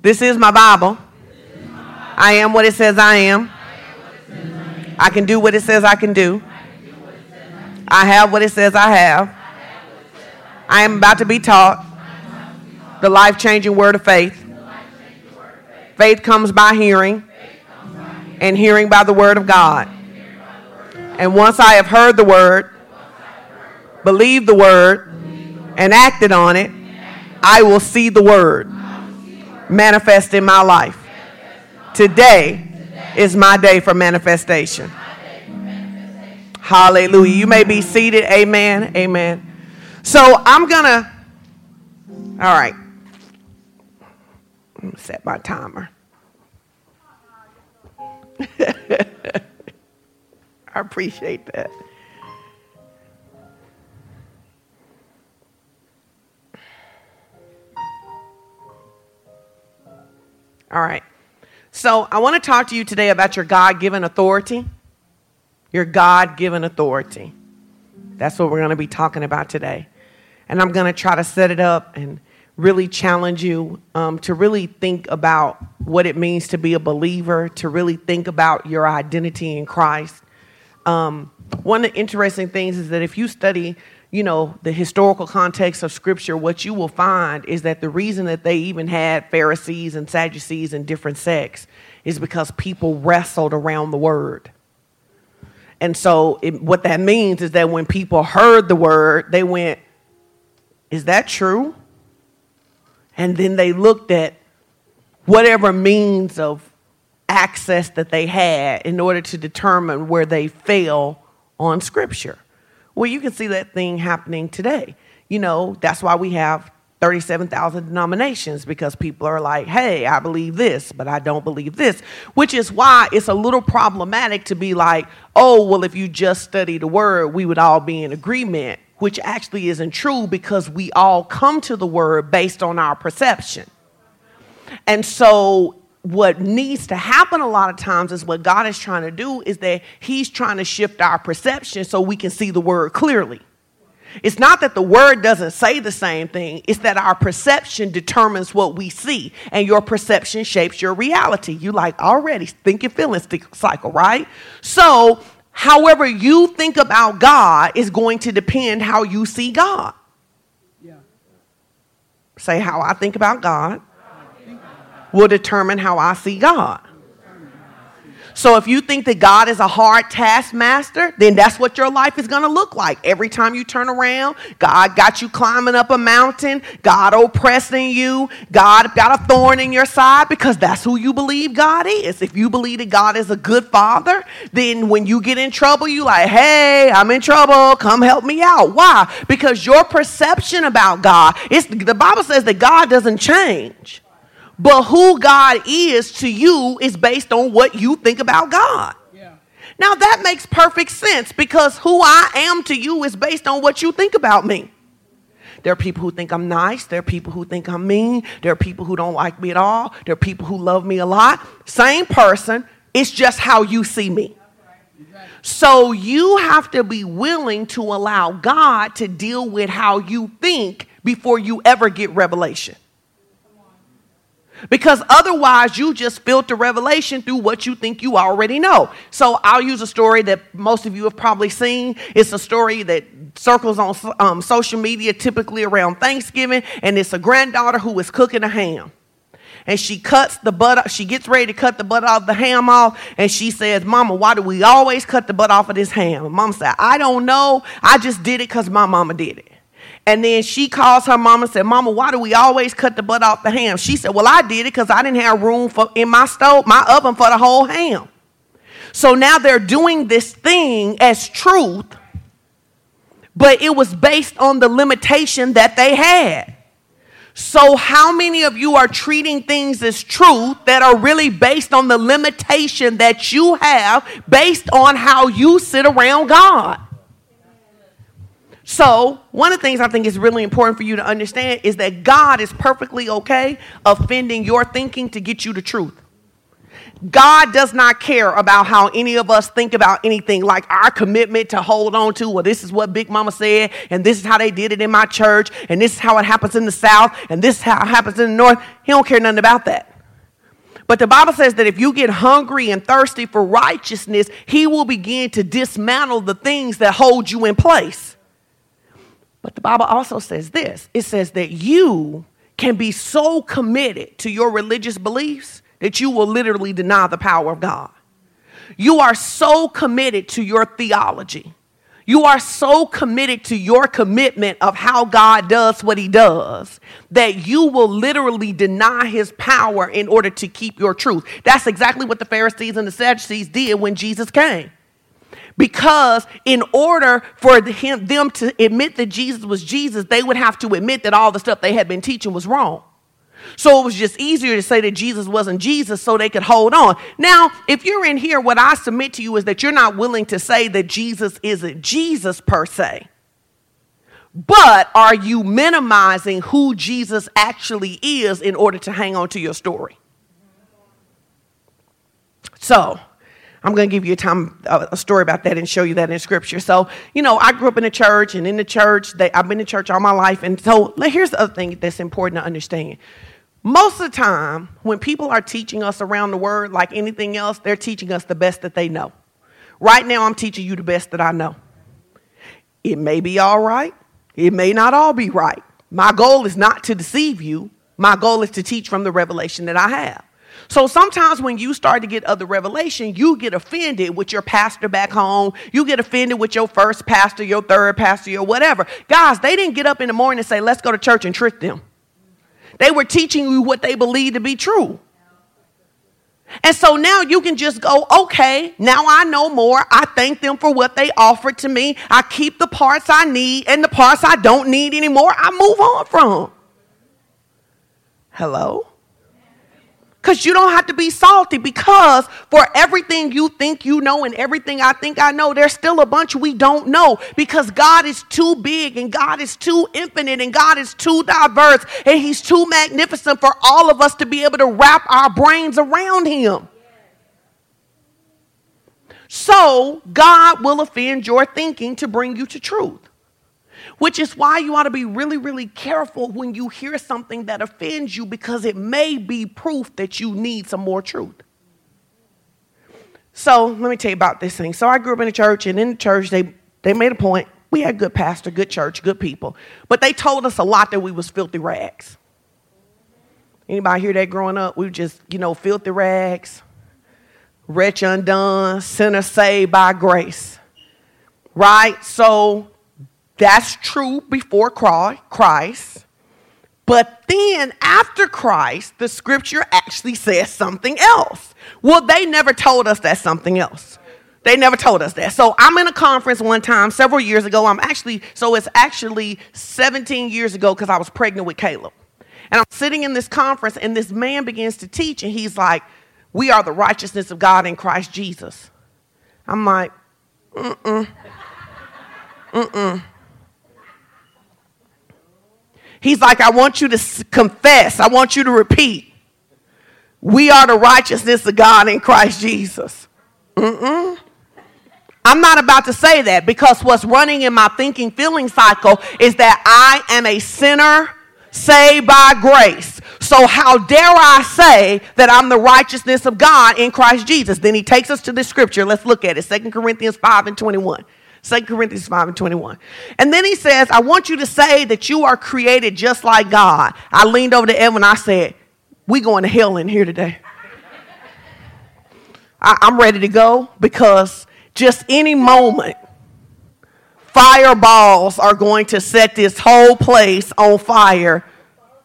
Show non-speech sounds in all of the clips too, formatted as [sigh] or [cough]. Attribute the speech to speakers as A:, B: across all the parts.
A: This is my Bible. I am what it says I am. I can do what it says I can do. I have what it says I have. I am about to be taught the life changing word of faith. Faith comes by hearing, and hearing by the word of God. And once I have heard the word, believed the word, and acted on it, I will see the word manifest in my life. Today is my day for manifestation. Hallelujah. You may be seated. Amen. Amen. So I'm going to, all right, I'm gonna set my timer. [laughs] I appreciate that. All right. So I want to talk to you today about your God given authority. Your God given authority. That's what we're going to be talking about today. And I'm going to try to set it up and really challenge you um, to really think about what it means to be a believer, to really think about your identity in Christ. Um, one of the interesting things is that if you study, you know, the historical context of Scripture, what you will find is that the reason that they even had Pharisees and Sadducees and different sects is because people wrestled around the Word. And so, it, what that means is that when people heard the Word, they went, Is that true? And then they looked at whatever means of access that they had in order to determine where they fell on Scripture. Well, you can see that thing happening today. You know, that's why we have 37,000 denominations because people are like, hey, I believe this, but I don't believe this, which is why it's a little problematic to be like, oh, well, if you just study the word, we would all be in agreement which actually isn't true because we all come to the word based on our perception. And so, what needs to happen a lot of times is what God is trying to do is that He's trying to shift our perception so we can see the word clearly. It's not that the word doesn't say the same thing, it's that our perception determines what we see, and your perception shapes your reality. You like already thinking feeling cycle, right? So however you think about God is going to depend how you see God. Yeah. Say how I think about God will determine how I see God. So if you think that God is a hard taskmaster, then that's what your life is going to look like. Every time you turn around, God got you climbing up a mountain, God oppressing you, God got a thorn in your side because that's who you believe God is. If you believe that God is a good father, then when you get in trouble, you like, "Hey, I'm in trouble. Come help me out." Why? Because your perception about God, is the Bible says that God doesn't change. But who God is to you is based on what you think about God. Yeah. Now that makes perfect sense because who I am to you is based on what you think about me. There are people who think I'm nice. There are people who think I'm mean. There are people who don't like me at all. There are people who love me a lot. Same person. It's just how you see me. So you have to be willing to allow God to deal with how you think before you ever get revelation. Because otherwise, you just filter revelation through what you think you already know. So I'll use a story that most of you have probably seen. It's a story that circles on um, social media, typically around Thanksgiving, and it's a granddaughter who is cooking a ham. And she cuts the butt, she gets ready to cut the butt off the ham off, and she says, Mama, why do we always cut the butt off of this ham? And Mama said, I don't know. I just did it because my mama did it. And then she calls her mama and said, Mama, why do we always cut the butt off the ham? She said, Well, I did it because I didn't have room for in my stove, my oven for the whole ham. So now they're doing this thing as truth, but it was based on the limitation that they had. So, how many of you are treating things as truth that are really based on the limitation that you have based on how you sit around God? So, one of the things I think is really important for you to understand is that God is perfectly okay offending your thinking to get you the truth. God does not care about how any of us think about anything like our commitment to hold on to, well, this is what Big Mama said, and this is how they did it in my church, and this is how it happens in the South, and this is how it happens in the North. He don't care nothing about that. But the Bible says that if you get hungry and thirsty for righteousness, He will begin to dismantle the things that hold you in place. But the Bible also says this it says that you can be so committed to your religious beliefs that you will literally deny the power of God. You are so committed to your theology. You are so committed to your commitment of how God does what he does that you will literally deny his power in order to keep your truth. That's exactly what the Pharisees and the Sadducees did when Jesus came. Because in order for him, them to admit that Jesus was Jesus, they would have to admit that all the stuff they had been teaching was wrong. So it was just easier to say that Jesus wasn't Jesus so they could hold on. Now, if you're in here, what I submit to you is that you're not willing to say that Jesus isn't Jesus per se. But are you minimizing who Jesus actually is in order to hang on to your story? So, I'm going to give you a time a story about that and show you that in scripture. So, you know, I grew up in a church, and in the church, they, I've been in church all my life. And so, here's the other thing that's important to understand. Most of the time, when people are teaching us around the word like anything else, they're teaching us the best that they know. Right now, I'm teaching you the best that I know. It may be all right, it may not all be right. My goal is not to deceive you, my goal is to teach from the revelation that I have. So sometimes when you start to get other revelation, you get offended with your pastor back home. You get offended with your first pastor, your third pastor, your whatever. Guys, they didn't get up in the morning and say, let's go to church and trick them. They were teaching you what they believed to be true. And so now you can just go, okay, now I know more. I thank them for what they offered to me. I keep the parts I need and the parts I don't need anymore, I move on from. Hello? Because you don't have to be salty because for everything you think you know and everything I think I know, there's still a bunch we don't know because God is too big and God is too infinite and God is too diverse and He's too magnificent for all of us to be able to wrap our brains around Him. So, God will offend your thinking to bring you to truth which is why you ought to be really, really careful when you hear something that offends you because it may be proof that you need some more truth. So let me tell you about this thing. So I grew up in a church, and in the church, they, they made a point. We had good pastor, good church, good people. But they told us a lot that we was filthy rags. Anybody hear that growing up? We were just, you know, filthy rags, wretch undone, sinner saved by grace. Right? So that's true before Christ. But then after Christ, the scripture actually says something else. Well, they never told us that something else. They never told us that. So I'm in a conference one time several years ago. I'm actually, so it's actually 17 years ago because I was pregnant with Caleb. And I'm sitting in this conference, and this man begins to teach, and he's like, We are the righteousness of God in Christ Jesus. I'm like, Mm mm. Mm mm. He's like, I want you to confess, I want you to repeat. We are the righteousness of God in Christ Jesus. Mm-mm. I'm not about to say that because what's running in my thinking feeling cycle is that I am a sinner saved by grace. So, how dare I say that I'm the righteousness of God in Christ Jesus? Then he takes us to the scripture. Let's look at it 2 Corinthians 5 and 21. 2 Corinthians 5 and 21. And then he says, I want you to say that you are created just like God. I leaned over to Evan. I said, We going to hell in here today. I, I'm ready to go because just any moment, fireballs are going to set this whole place on fire.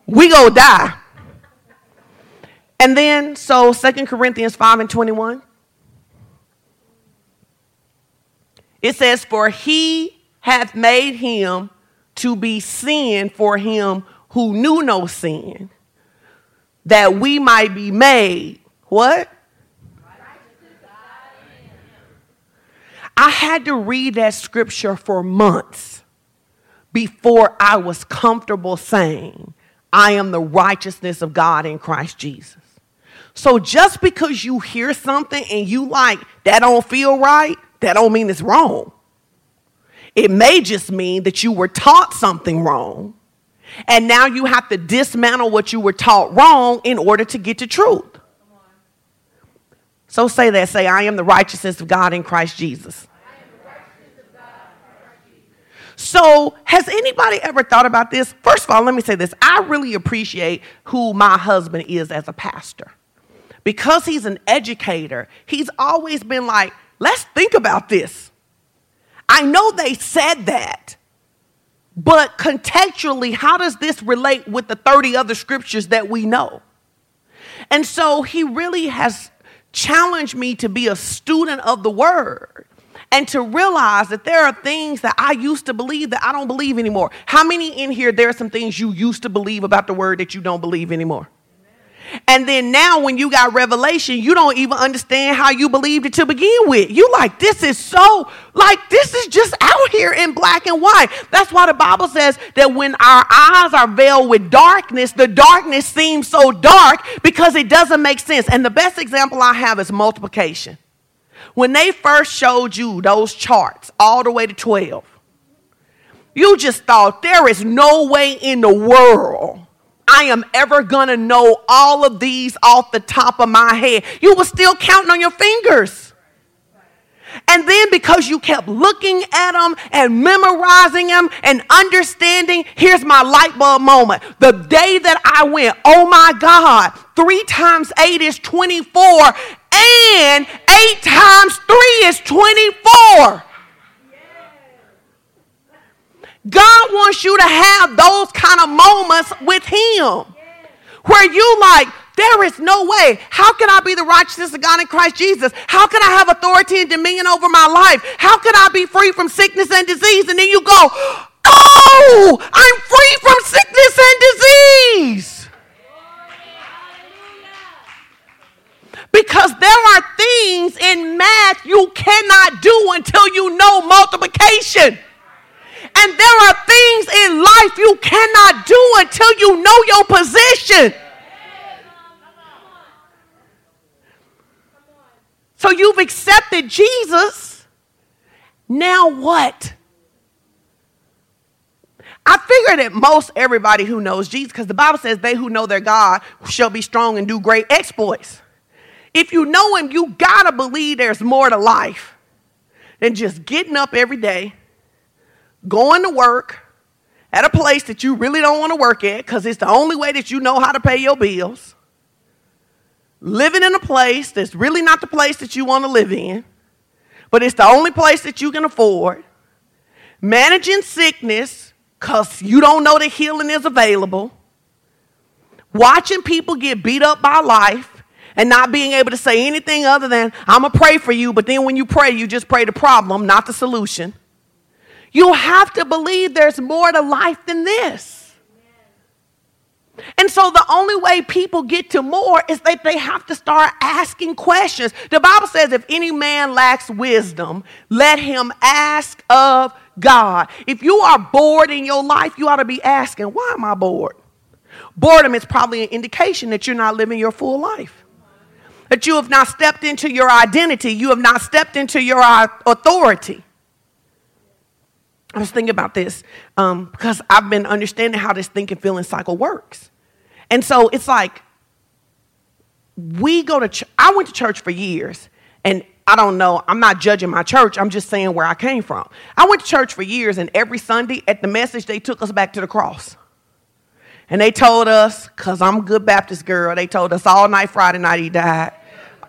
A: We go die. And then, so Second Corinthians 5 and 21. It says, For he hath made him to be sin for him who knew no sin, that we might be made what? I had to read that scripture for months before I was comfortable saying, I am the righteousness of God in Christ Jesus. So just because you hear something and you like, that don't feel right, that don't mean it's wrong. It may just mean that you were taught something wrong, and now you have to dismantle what you were taught wrong in order to get to truth. So say that. Say, I am the righteousness of God in Christ Jesus. So, has anybody ever thought about this? First of all, let me say this. I really appreciate who my husband is as a pastor. Because he's an educator, he's always been like, let's think about this. I know they said that, but contextually, how does this relate with the 30 other scriptures that we know? And so he really has challenged me to be a student of the word and to realize that there are things that I used to believe that I don't believe anymore. How many in here, there are some things you used to believe about the word that you don't believe anymore? And then now, when you got revelation, you don't even understand how you believed it to begin with. You like, this is so, like, this is just out here in black and white. That's why the Bible says that when our eyes are veiled with darkness, the darkness seems so dark because it doesn't make sense. And the best example I have is multiplication. When they first showed you those charts all the way to 12, you just thought there is no way in the world I am ever gonna know all of these off the top of my head. You were still counting on your fingers. And then because you kept looking at them and memorizing them and understanding, here's my light bulb moment. The day that I went, oh my God, three times eight is 24 and 8 times 3 is 24. God wants you to have those kind of moments with Him where you like, there is no way. How can I be the righteousness of God in Christ Jesus? How can I have authority and dominion over my life? How can I be free from sickness and disease? And then you go, Oh, I'm free from sickness and disease. Because there are things in math you cannot do until you know multiplication. And there are things in life you cannot do until you know your position. So you've accepted Jesus. Now what? I figure that most everybody who knows Jesus, because the Bible says they who know their God shall be strong and do great exploits. If you know him, you gotta believe there's more to life than just getting up every day, going to work at a place that you really don't want to work at because it's the only way that you know how to pay your bills, living in a place that's really not the place that you want to live in, but it's the only place that you can afford, managing sickness because you don't know that healing is available, watching people get beat up by life and not being able to say anything other than, I'm to pray for you, but then when you pray, you just pray the problem, not the solution. You have to believe there's more to life than this. And so the only way people get to more is that they have to start asking questions. The Bible says, if any man lacks wisdom, let him ask of God. If you are bored in your life, you ought to be asking, why am I bored? Boredom is probably an indication that you're not living your full life that you have not stepped into your identity, you have not stepped into your authority. I was thinking about this um, because I've been understanding how this thinking feeling cycle works. And so it's like we go to ch- I went to church for years and I don't know, I'm not judging my church, I'm just saying where I came from. I went to church for years and every Sunday at the message they took us back to the cross. And they told us, because I'm a good Baptist girl, they told us all night Friday night he died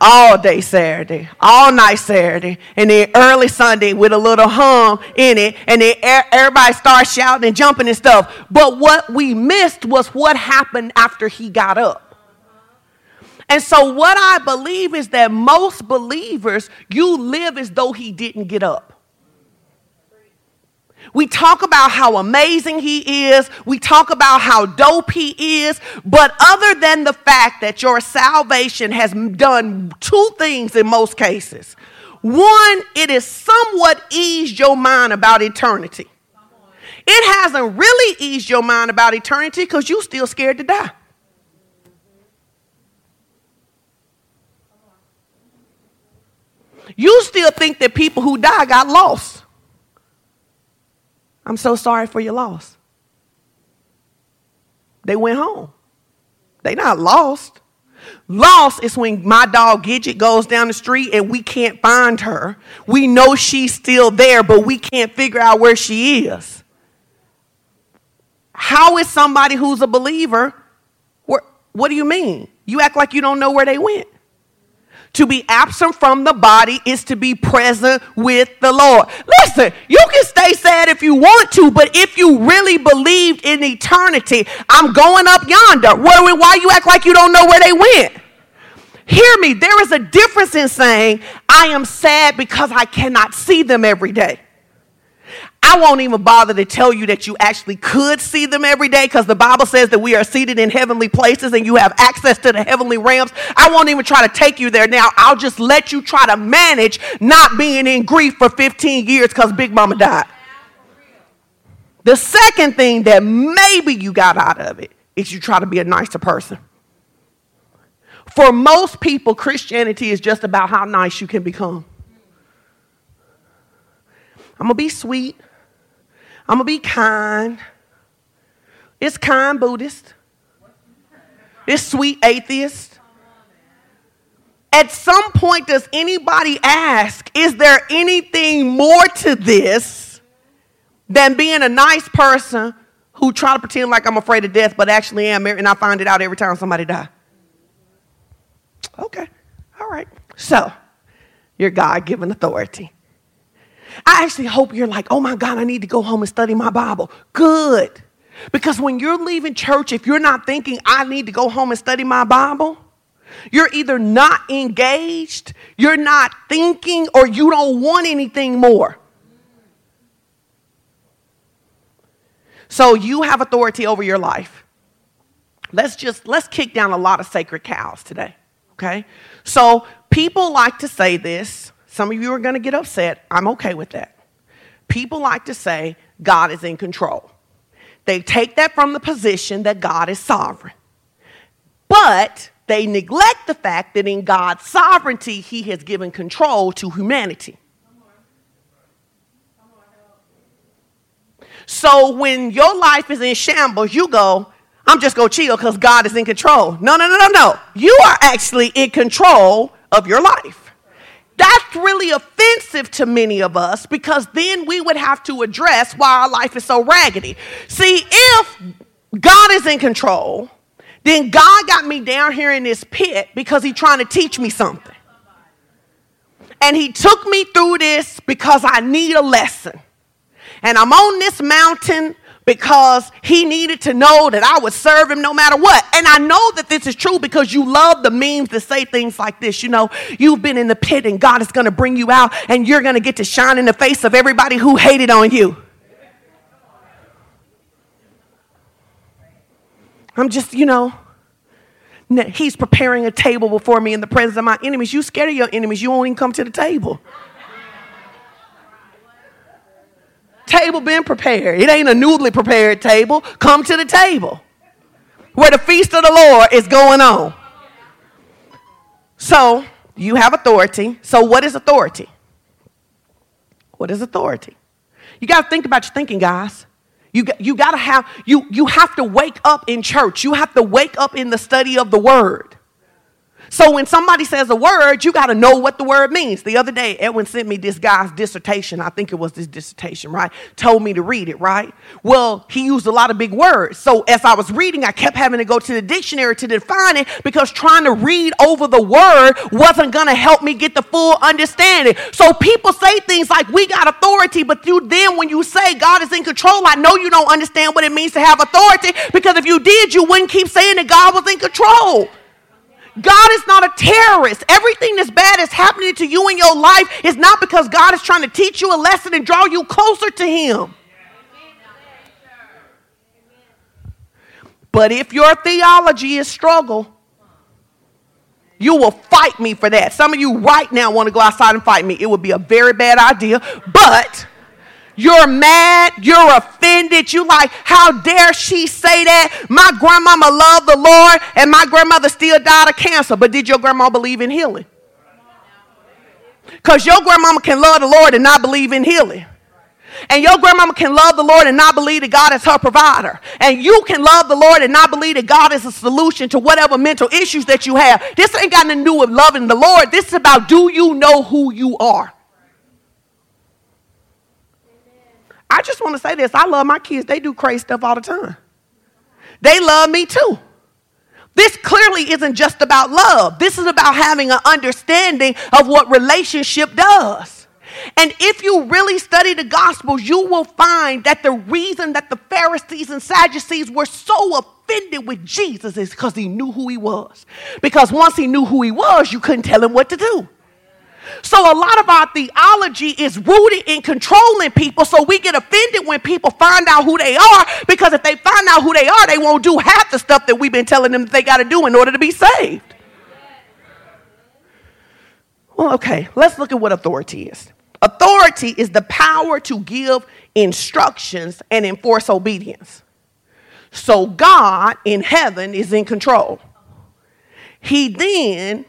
A: all day Saturday, all night Saturday, and then early Sunday with a little hum in it, and then everybody starts shouting and jumping and stuff. But what we missed was what happened after he got up. And so, what I believe is that most believers, you live as though he didn't get up. We talk about how amazing he is. We talk about how dope he is. But other than the fact that your salvation has done two things in most cases one, it has somewhat eased your mind about eternity. It hasn't really eased your mind about eternity because you're still scared to die. You still think that people who die got lost. I'm so sorry for your loss. They went home. They not lost. Lost is when my dog Gidget goes down the street and we can't find her. We know she's still there, but we can't figure out where she is. How is somebody who's a believer? What, do you mean? You act like you don't know where they went. To be absent from the body is to be present with the Lord. Listen, you can stay sad if you want to, but if you really believed in eternity, I'm going up yonder. Why, why you act like you don't know where they went? Hear me, there is a difference in saying, I am sad because I cannot see them every day. I won't even bother to tell you that you actually could see them every day because the Bible says that we are seated in heavenly places and you have access to the heavenly realms. I won't even try to take you there now. I'll just let you try to manage not being in grief for 15 years because Big Mama died. The second thing that maybe you got out of it is you try to be a nicer person. For most people, Christianity is just about how nice you can become. I'm going to be sweet. I'm going to be kind. It's kind Buddhist. It's sweet atheist. At some point, does anybody ask, is there anything more to this than being a nice person who try to pretend like I'm afraid of death, but actually am, and I find it out every time somebody dies? Okay, all right. So, your God given authority. I actually hope you're like, oh my God, I need to go home and study my Bible. Good. Because when you're leaving church, if you're not thinking, I need to go home and study my Bible, you're either not engaged, you're not thinking, or you don't want anything more. So you have authority over your life. Let's just let's kick down a lot of sacred cows today. Okay? So people like to say this some of you are going to get upset. I'm okay with that. People like to say God is in control. They take that from the position that God is sovereign. But they neglect the fact that in God's sovereignty, He has given control to humanity. So when your life is in shambles, you go, I'm just going to chill because God is in control. No, no, no, no, no. You are actually in control of your life. That's really offensive to many of us because then we would have to address why our life is so raggedy. See, if God is in control, then God got me down here in this pit because He's trying to teach me something. And He took me through this because I need a lesson. And I'm on this mountain because he needed to know that I would serve him no matter what. And I know that this is true because you love the memes that say things like this. You know, you've been in the pit and God is going to bring you out and you're going to get to shine in the face of everybody who hated on you. I'm just, you know, he's preparing a table before me in the presence of my enemies. You scared of your enemies, you won't even come to the table. Table been prepared. It ain't a newly prepared table. Come to the table where the feast of the Lord is going on. So you have authority. So what is authority? What is authority? You got to think about your thinking, guys. You, you got to have, you, you have to wake up in church. You have to wake up in the study of the word. So when somebody says a word, you got to know what the word means. The other day, Edwin sent me this guy's dissertation. I think it was this dissertation, right? Told me to read it, right? Well, he used a lot of big words. So as I was reading, I kept having to go to the dictionary to define it because trying to read over the word wasn't going to help me get the full understanding. So people say things like, we got authority, but you then when you say God is in control, I know you don't understand what it means to have authority because if you did, you wouldn't keep saying that God was in control. God is not a terrorist. Everything that's bad is happening to you in your life is not because God is trying to teach you a lesson and draw you closer to Him. But if your theology is struggle, you will fight me for that. Some of you right now want to go outside and fight me. It would be a very bad idea, but you're mad. You're offended. You like, how dare she say that? My grandmama loved the Lord and my grandmother still died of cancer. But did your grandma believe in healing? Because your grandmama can love the Lord and not believe in healing. And your grandmama can love the Lord and not believe that God is her provider. And you can love the Lord and not believe that God is a solution to whatever mental issues that you have. This ain't got nothing to do with loving the Lord. This is about do you know who you are? I just want to say this. I love my kids. They do crazy stuff all the time. They love me too. This clearly isn't just about love. This is about having an understanding of what relationship does. And if you really study the Gospels, you will find that the reason that the Pharisees and Sadducees were so offended with Jesus is because he knew who he was. Because once he knew who he was, you couldn't tell him what to do. So a lot of our theology is rooted in controlling people. So we get offended when people find out who they are because if they find out who they are, they won't do half the stuff that we've been telling them they got to do in order to be saved. Well, okay, let's look at what authority is. Authority is the power to give instructions and enforce obedience. So God in heaven is in control. He then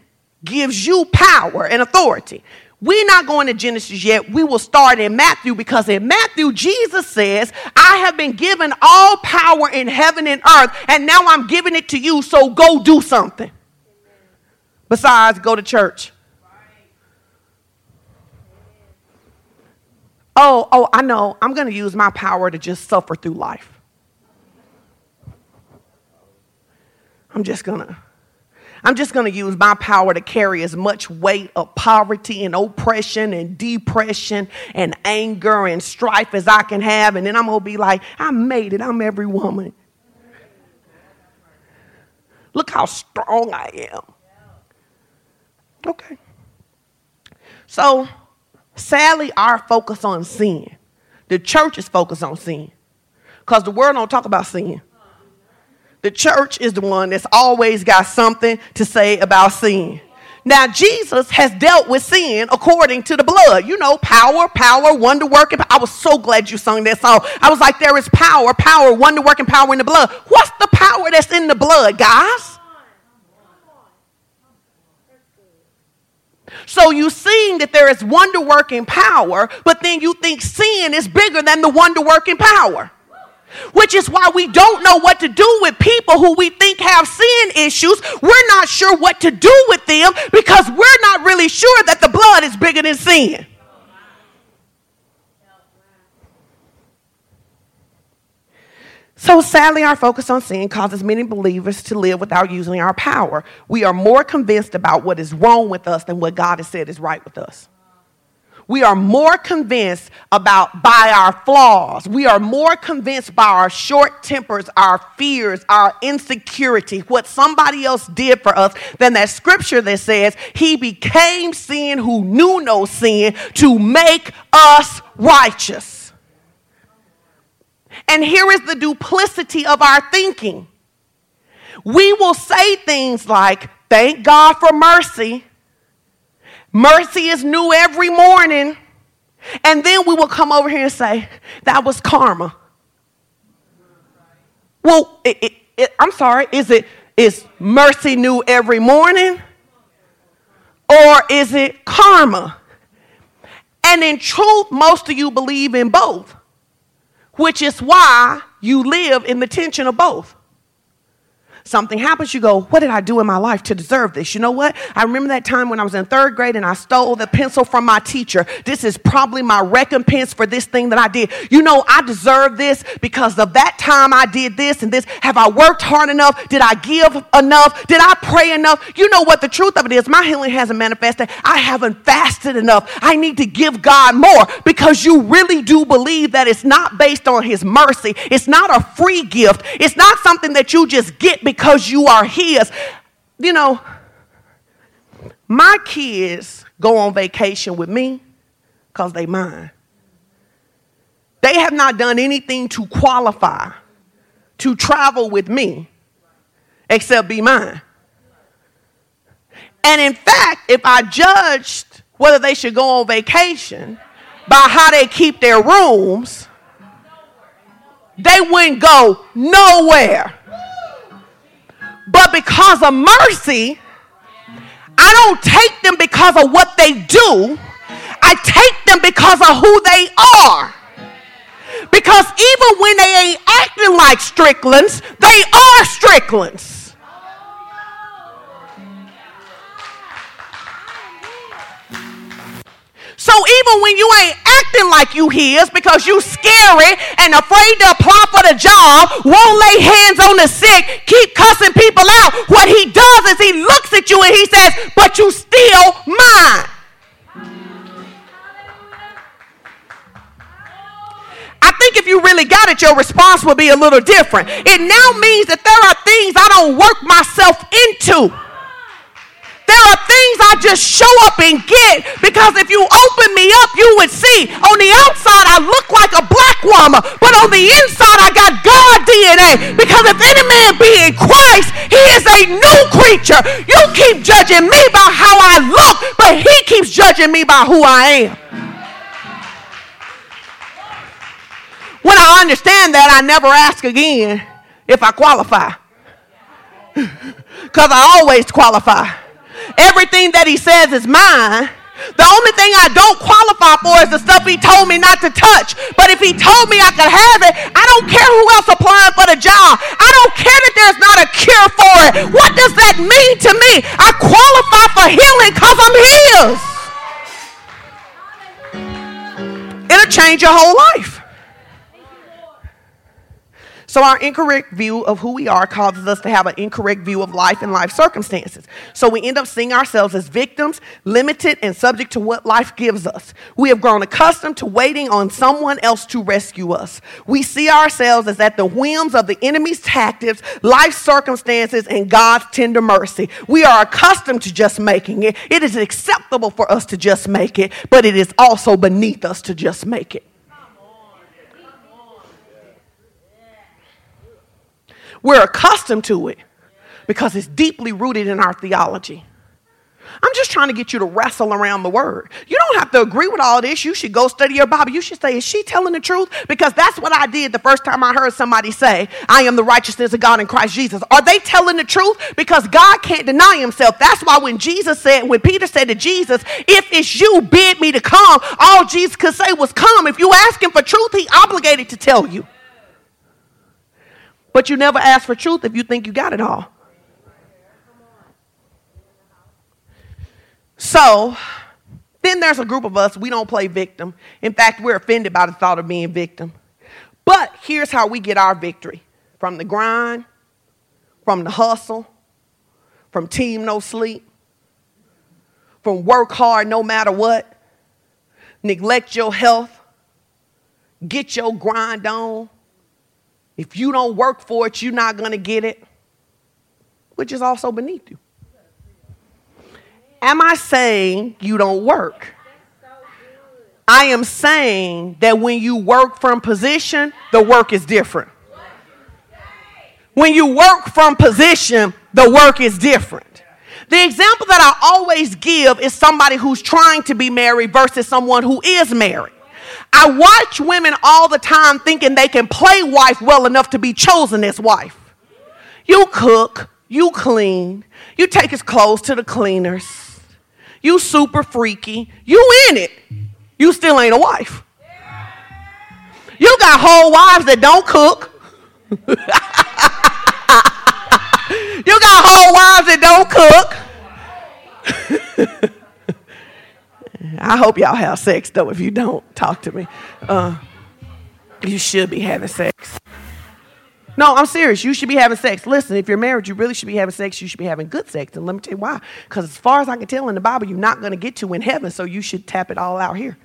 A: gives you power and authority. We're not going to Genesis yet. We will start in Matthew because in Matthew, Jesus says, I have been given all power in heaven and earth, and now I'm giving it to you, so go do something. Besides, go to church. Oh, oh, I know. I'm going to use my power to just suffer through life. I'm just going to I'm just going to use my power to carry as much weight of poverty and oppression and depression and anger and strife as I can have. And then I'm going to be like, I made it. I'm every woman. Look how strong I am. Okay. So, sadly, our focus on sin. The church is focused on sin. Because the world don't talk about sin. The church is the one that's always got something to say about sin. Now, Jesus has dealt with sin according to the blood. You know, power, power, wonder working. I was so glad you sung that song. I was like, there is power, power, wonder working power in the blood. What's the power that's in the blood, guys? So you seeing that there is wonder working power, but then you think sin is bigger than the wonder working power which is why we don't know what to do with people who we think have sin issues. We're not sure what to do with them because we're not really sure that the blood is bigger than sin. So sadly, our focus on sin causes many believers to live without using our power. We are more convinced about what is wrong with us than what God has said is right with us we are more convinced about by our flaws. We are more convinced by our short tempers, our fears, our insecurity, what somebody else did for us than that scripture that says he became sin who knew no sin to make us righteous. And here is the duplicity of our thinking. We will say things like, thank God for mercy Mercy is new every morning. And then we will come over here and say, that was karma. Well, it, it, it, I'm sorry, is it is mercy new every morning? Or is it karma? And in truth, most of you believe in both, which is why you live in the tension of both. Something happens, you go, What did I do in my life to deserve this? You know what? I remember that time when I was in third grade and I stole the pencil from my teacher. This is probably my recompense for this thing that I did. You know, I deserve this because of that time I did this and this. Have I worked hard enough? Did I give enough? Did I pray enough? You know what the truth of it is? My healing hasn't manifested. I haven't fasted enough. I need to give God more because you really do believe that it's not based on His mercy. It's not a free gift. It's not something that you just get because because you are His. You know, my kids go on vacation with me because they mine. They have not done anything to qualify to travel with me except be mine. And in fact, if I judged whether they should go on vacation by how they keep their rooms, they wouldn't go nowhere. Because of mercy, I don't take them because of what they do. I take them because of who they are. Because even when they ain't acting like stricklands, they are stricklands. So even when you ain't acting like you his because you scary and afraid to apply for the job, won't lay hands on the sick, keep cussing people out, what he does is he looks at you and he says, but you still mine. I think if you really got it, your response will be a little different. It now means that there are things I don't work myself into. There are things I just show up and get because if you open me up, you would see. On the outside, I look like a black woman, but on the inside, I got God DNA. Because if any man be in Christ, he is a new creature. You keep judging me by how I look, but he keeps judging me by who I am. When I understand that, I never ask again if I qualify. [laughs] Because I always qualify. Everything that he says is mine. The only thing I don't qualify for is the stuff he told me not to touch. But if he told me I could have it, I don't care who else applying for the job. I don't care that there's not a cure for it. What does that mean to me? I qualify for healing because I'm his. It'll change your whole life. So, our incorrect view of who we are causes us to have an incorrect view of life and life circumstances. So, we end up seeing ourselves as victims, limited, and subject to what life gives us. We have grown accustomed to waiting on someone else to rescue us. We see ourselves as at the whims of the enemy's tactics, life circumstances, and God's tender mercy. We are accustomed to just making it. It is acceptable for us to just make it, but it is also beneath us to just make it. We're accustomed to it because it's deeply rooted in our theology. I'm just trying to get you to wrestle around the word. You don't have to agree with all this. You should go study your Bible. You should say, Is she telling the truth? Because that's what I did the first time I heard somebody say, I am the righteousness of God in Christ Jesus. Are they telling the truth? Because God can't deny himself. That's why when Jesus said, when Peter said to Jesus, If it's you, bid me to come, all Jesus could say was, Come. If you ask him for truth, he obligated to tell you. But you never ask for truth if you think you got it all. So, then there's a group of us, we don't play victim. In fact, we're offended by the thought of being victim. But here's how we get our victory from the grind, from the hustle, from team no sleep, from work hard no matter what, neglect your health, get your grind on, if you don't work for it, you're not going to get it, which is also beneath you. Am I saying you don't work? I am saying that when you work from position, the work is different. When you work from position, the work is different. The example that I always give is somebody who's trying to be married versus someone who is married. I watch women all the time thinking they can play wife well enough to be chosen as wife. You cook, you clean, you take his clothes to the cleaners, you super freaky, you in it. You still ain't a wife. You got whole wives that don't cook. [laughs] you got whole wives that don't cook. [laughs] I hope y'all have sex, though. If you don't, talk to me. Uh, you should be having sex. No, I'm serious. You should be having sex. Listen, if you're married, you really should be having sex. You should be having good sex. And let me tell you why. Because as far as I can tell in the Bible, you're not going to get to in heaven, so you should tap it all out here.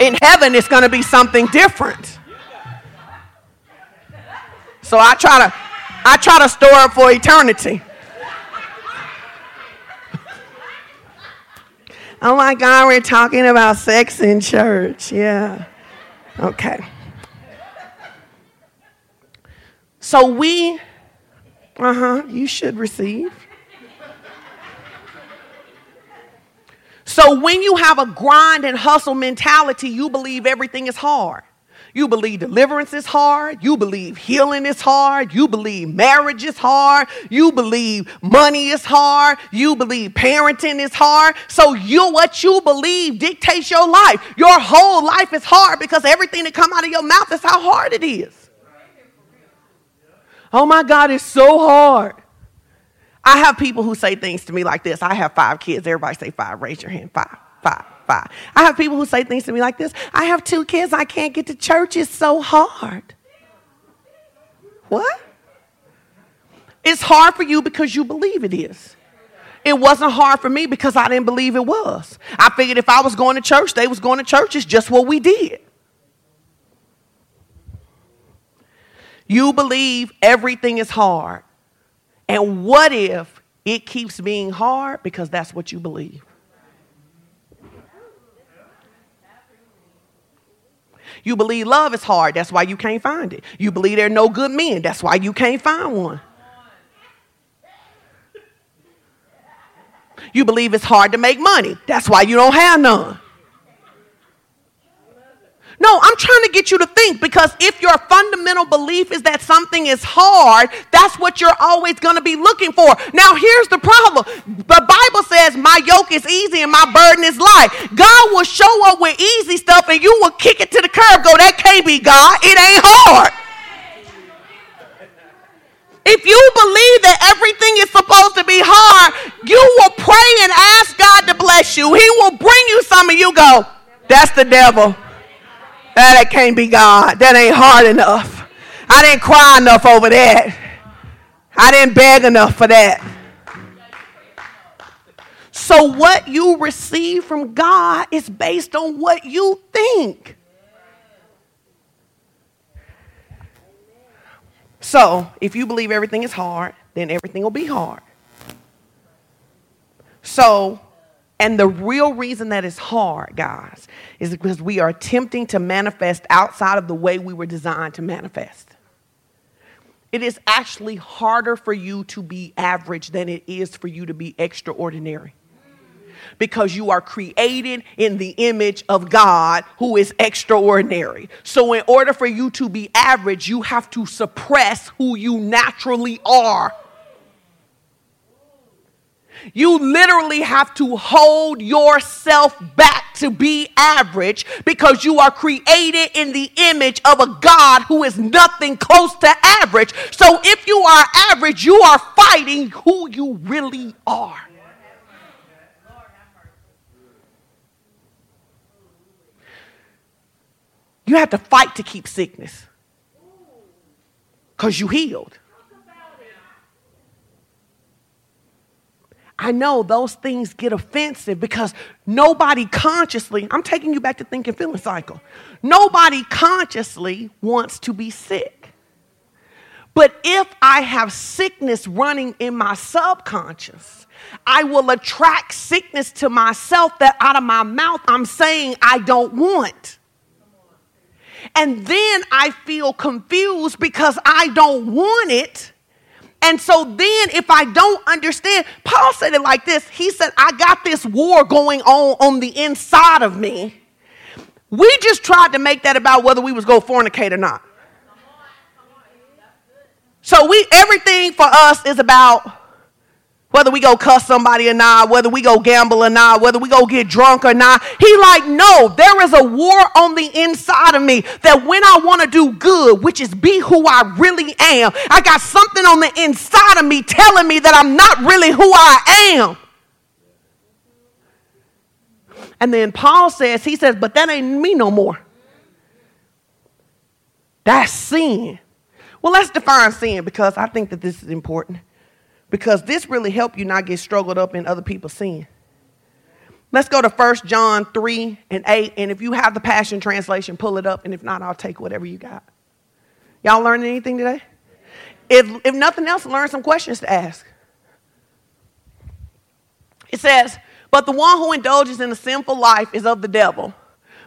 A: In heaven, it's going to be something different. So I try to, I try to store up for eternity. Oh my God, we're talking about sex in church. Yeah. Okay. So we, uh huh, you should receive. So when you have a grind and hustle mentality, you believe everything is hard. You believe deliverance is hard. You believe healing is hard. You believe marriage is hard. You believe money is hard. You believe parenting is hard. So you what you believe dictates your life. Your whole life is hard because everything that come out of your mouth is how hard it is. Oh my God, it's so hard. I have people who say things to me like this. I have five kids. Everybody say five. Raise your hand. Five, five, five. I have people who say things to me like this. I have two kids. I can't get to church. It's so hard. What? It's hard for you because you believe it is. It wasn't hard for me because I didn't believe it was. I figured if I was going to church, they was going to church. It's just what we did. You believe everything is hard. And what if it keeps being hard because that's what you believe? You believe love is hard, that's why you can't find it. You believe there are no good men, that's why you can't find one. You believe it's hard to make money, that's why you don't have none. No, I'm trying to get you to think because if your fundamental belief is that something is hard, that's what you're always going to be looking for. Now, here's the problem the Bible says, My yoke is easy and my burden is light. God will show up with easy stuff and you will kick it to the curb, go, That can't be God. It ain't hard. If you believe that everything is supposed to be hard, you will pray and ask God to bless you. He will bring you some and you go, That's the devil. That can't be God. That ain't hard enough. I didn't cry enough over that. I didn't beg enough for that. So, what you receive from God is based on what you think. So, if you believe everything is hard, then everything will be hard. So, and the real reason that is hard, guys, is because we are attempting to manifest outside of the way we were designed to manifest. It is actually harder for you to be average than it is for you to be extraordinary. Because you are created in the image of God who is extraordinary. So, in order for you to be average, you have to suppress who you naturally are you literally have to hold yourself back to be average because you are created in the image of a God who is nothing close to average. So if you are average, you are fighting who you really are. You have to fight to keep sickness because you healed. I know those things get offensive because nobody consciously, I'm taking you back to thinking feeling cycle. Nobody consciously wants to be sick. But if I have sickness running in my subconscious, I will attract sickness to myself that out of my mouth I'm saying I don't want. And then I feel confused because I don't want it and so then, if I don't understand, Paul said it like this He said, I got this war going on on the inside of me. We just tried to make that about whether we was going to fornicate or not. So we everything for us is about whether we go cuss somebody or not, whether we go gamble or not, whether we go get drunk or not. He like, no, there is a war on the inside of me that when I want to do good, which is be who I really am, I got something on the inside of me telling me that I'm not really who I am. And then Paul says, he says, but that ain't me no more. That's sin. Well, let's define sin because I think that this is important because this really help you not get struggled up in other people's sin. Let's go to 1 John 3 and 8. And if you have the Passion Translation, pull it up. And if not, I'll take whatever you got. Y'all learning anything today? If, if nothing else, learn some questions to ask. It says, But the one who indulges in a sinful life is of the devil,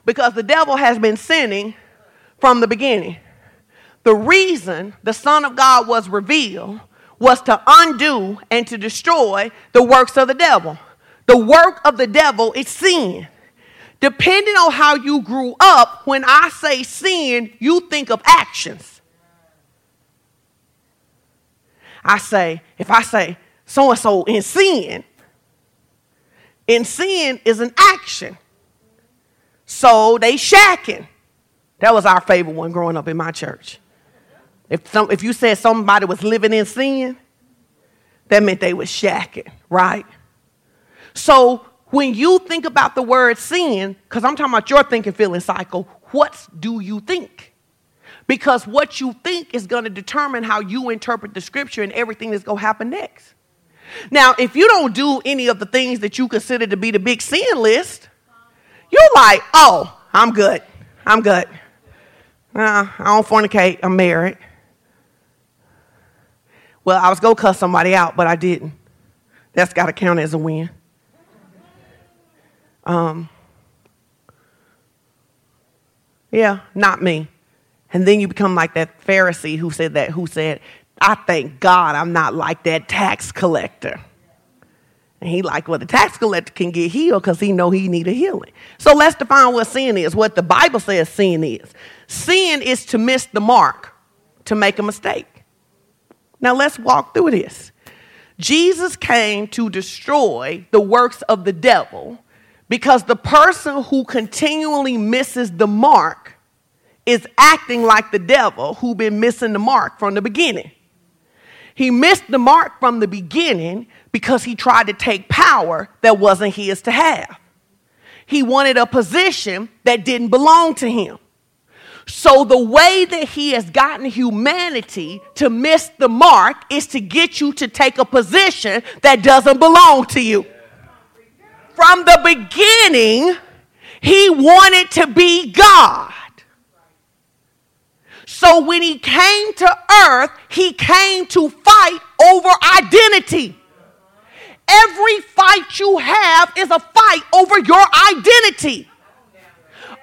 A: because the devil has been sinning from the beginning. The reason the Son of God was revealed was to undo and to destroy the works of the devil. The work of the devil is sin. depending on how you grew up, when I say sin, you think of actions. I say, if I say so and so in sin, in sin is an action. So they shacking. That was our favorite one growing up in my church. If, some, if you said somebody was living in sin, that meant they was shacking, right? So when you think about the word sin, because I'm talking about your thinking, feeling cycle, what do you think? Because what you think is going to determine how you interpret the scripture and everything that's going to happen next. Now, if you don't do any of the things that you consider to be the big sin list, you're like, oh, I'm good. I'm good. Uh, I don't fornicate. I'm married. Well, I was going to cuss somebody out, but I didn't. That's got to count as a win. Um, yeah, not me. And then you become like that Pharisee who said that, who said, I thank God I'm not like that tax collector. And he like, well, the tax collector can get healed because he know he need a healing. So let's define what sin is, what the Bible says sin is. Sin is to miss the mark, to make a mistake. Now let's walk through this. Jesus came to destroy the works of the devil because the person who continually misses the mark is acting like the devil who been missing the mark from the beginning. He missed the mark from the beginning because he tried to take power that wasn't his to have. He wanted a position that didn't belong to him. So, the way that he has gotten humanity to miss the mark is to get you to take a position that doesn't belong to you. From the beginning, he wanted to be God. So when he came to earth, he came to fight over identity. Every fight you have is a fight over your identity.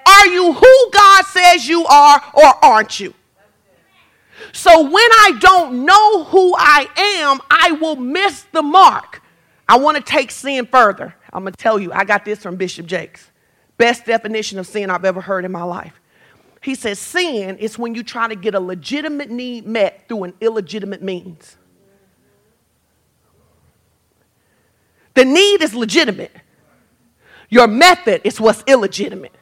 A: Are you who God says you are or aren't you? So when I don't know who I am, I will miss the mark. I want to take sin further. I'm going to tell you, I got this from Bishop Jakes. Best definition of sin I've ever heard in my life. He says, sin is when you try to get a legitimate need met through an illegitimate means. The need is legitimate. Your method is what's illegitimate.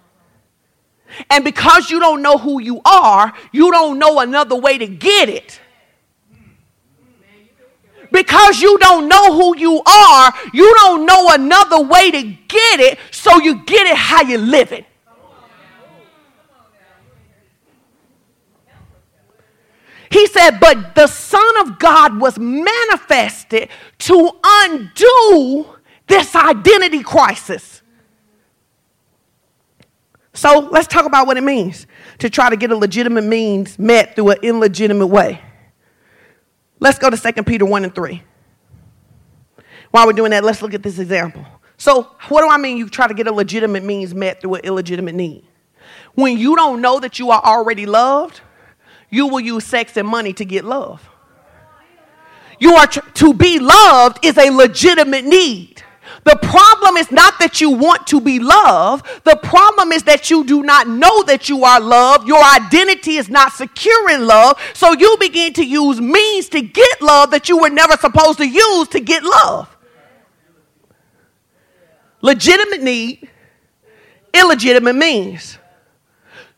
A: And because you don't know who you are, you don't know another way to get it. Because you don't know who you are, you don't know another way to get it, so you get it how you live it. He said, But the Son of God was manifested to undo this identity crisis. So let's talk about what it means to try to get a legitimate means met through an illegitimate way. Let's go to 2 Peter 1 and 3. While we're doing that, let's look at this example. So, what do I mean you try to get a legitimate means met through an illegitimate need? When you don't know that you are already loved, you will use sex and money to get love. You are tr- to be loved is a legitimate need. The problem is not that you want to be loved. The problem is that you do not know that you are loved. Your identity is not secure in love. So you begin to use means to get love that you were never supposed to use to get love. Legitimate need, illegitimate means.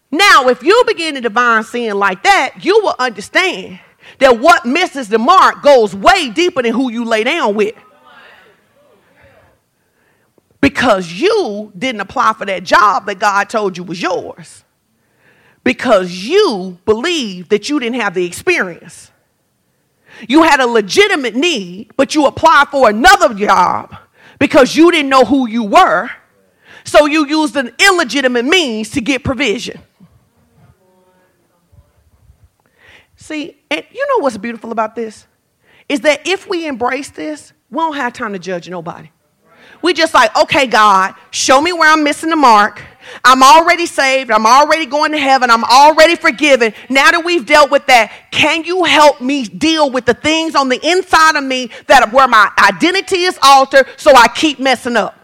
A: Now, if you begin to divine sin like that, you will understand that what misses the mark goes way deeper than who you lay down with. Because you didn't apply for that job that God told you was yours. Because you believed that you didn't have the experience. You had a legitimate need, but you applied for another job because you didn't know who you were. So you used an illegitimate means to get provision. See, and you know what's beautiful about this? Is that if we embrace this, we don't have time to judge nobody we just like, okay, God, show me where I'm missing the mark. I'm already saved. I'm already going to heaven. I'm already forgiven. Now that we've dealt with that, can you help me deal with the things on the inside of me that where my identity is altered so I keep messing up?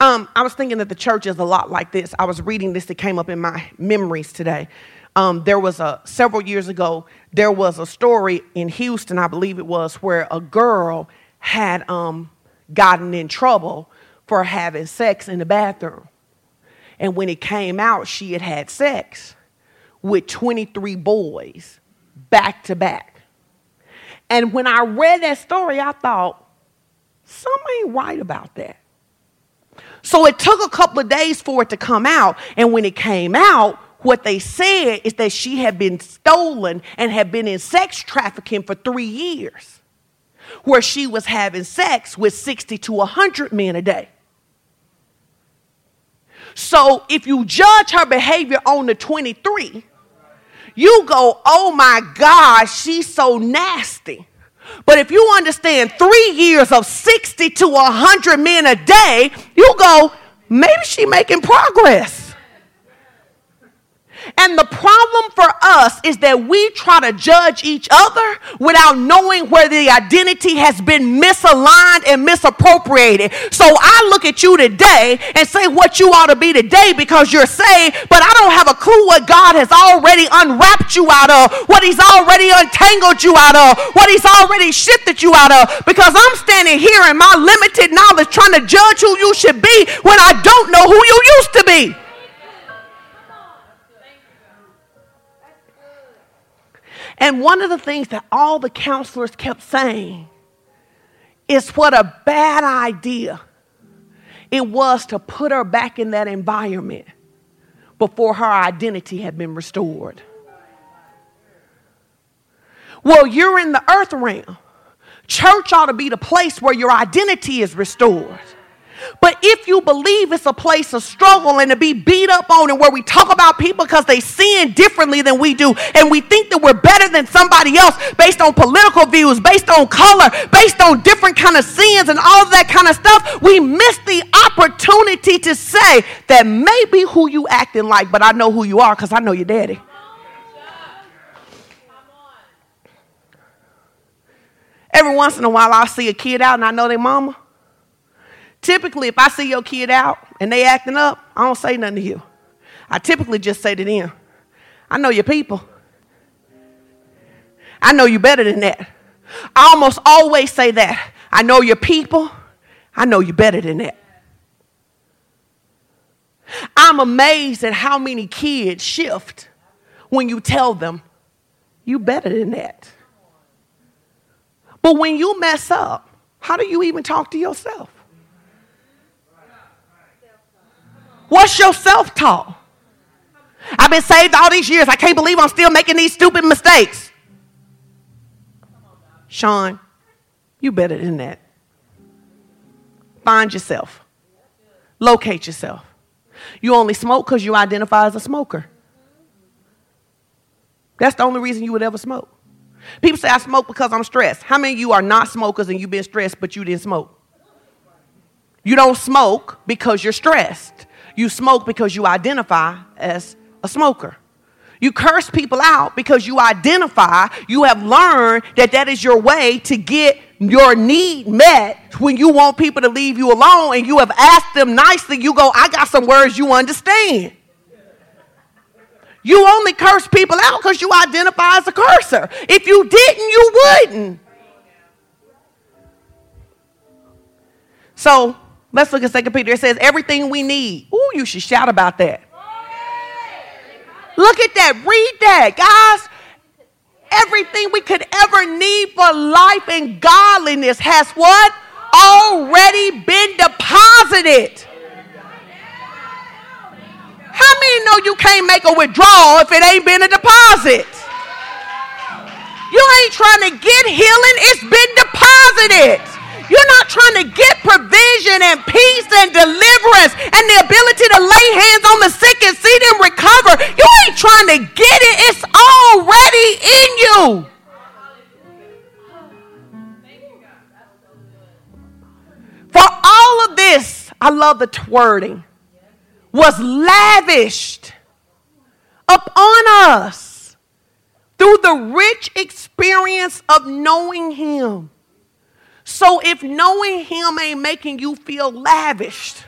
A: Um, I was thinking that the church is a lot like this. I was reading this that came up in my memories today. Um, there was a several years ago there was a story in Houston, I believe it was, where a girl had um, gotten in trouble for having sex in the bathroom. And when it came out, she had had sex with 23 boys back to back. And when I read that story, I thought, something ain't right about that. So it took a couple of days for it to come out. And when it came out, what they said is that she had been stolen and had been in sex trafficking for three years, where she was having sex with 60 to 100 men a day. So if you judge her behavior on the 23, you go, oh my God, she's so nasty. But if you understand three years of 60 to 100 men a day, you go, maybe she making progress. And the problem for us is that we try to judge each other without knowing where the identity has been misaligned and misappropriated. So I look at you today and say what you ought to be today because you're saved, but I don't have a clue what God has already unwrapped you out of, what He's already untangled you out of, what He's already shifted you out of, because I'm standing here in my limited knowledge trying to judge who you should be when I don't know who you used to be. And one of the things that all the counselors kept saying is what a bad idea it was to put her back in that environment before her identity had been restored. Well, you're in the earth realm. Church ought to be the place where your identity is restored. But if you believe it's a place of struggle and to be beat up on, and where we talk about people because they sin differently than we do, and we think that we're better than somebody else based on political views, based on color, based on different kind of sins and all of that kind of stuff, we miss the opportunity to say that maybe who you acting like, but I know who you are because I know your daddy. Every once in a while, I'll see a kid out and I know their mama. Typically, if I see your kid out and they acting up, I don't say nothing to you. I typically just say to them, I know your people. I know you better than that. I almost always say that. I know your people. I know you better than that. I'm amazed at how many kids shift when you tell them, you better than that. But when you mess up, how do you even talk to yourself? What's your self talk? I've been saved all these years. I can't believe I'm still making these stupid mistakes. Sean, you better than that. Find yourself, locate yourself. You only smoke because you identify as a smoker. That's the only reason you would ever smoke. People say I smoke because I'm stressed. How many of you are not smokers and you've been stressed but you didn't smoke? You don't smoke because you're stressed. You smoke because you identify as a smoker. You curse people out because you identify, you have learned that that is your way to get your need met when you want people to leave you alone and you have asked them nicely. You go, I got some words you understand. You only curse people out because you identify as a curser. If you didn't, you wouldn't. So Let's look at Second Peter. It says, everything we need. Ooh, you should shout about that. Look at that. Read that, guys. Everything we could ever need for life and godliness has what? Already been deposited. How many know you can't make a withdrawal if it ain't been a deposit? You ain't trying to get healing, it's been deposited. You're not trying to get provision and peace and deliverance and the ability to lay hands on the sick and see them recover. You ain't trying to get it, it's already in you. For all of this, I love the wording, was lavished upon us through the rich experience of knowing Him. So if knowing Him ain't making you feel lavished,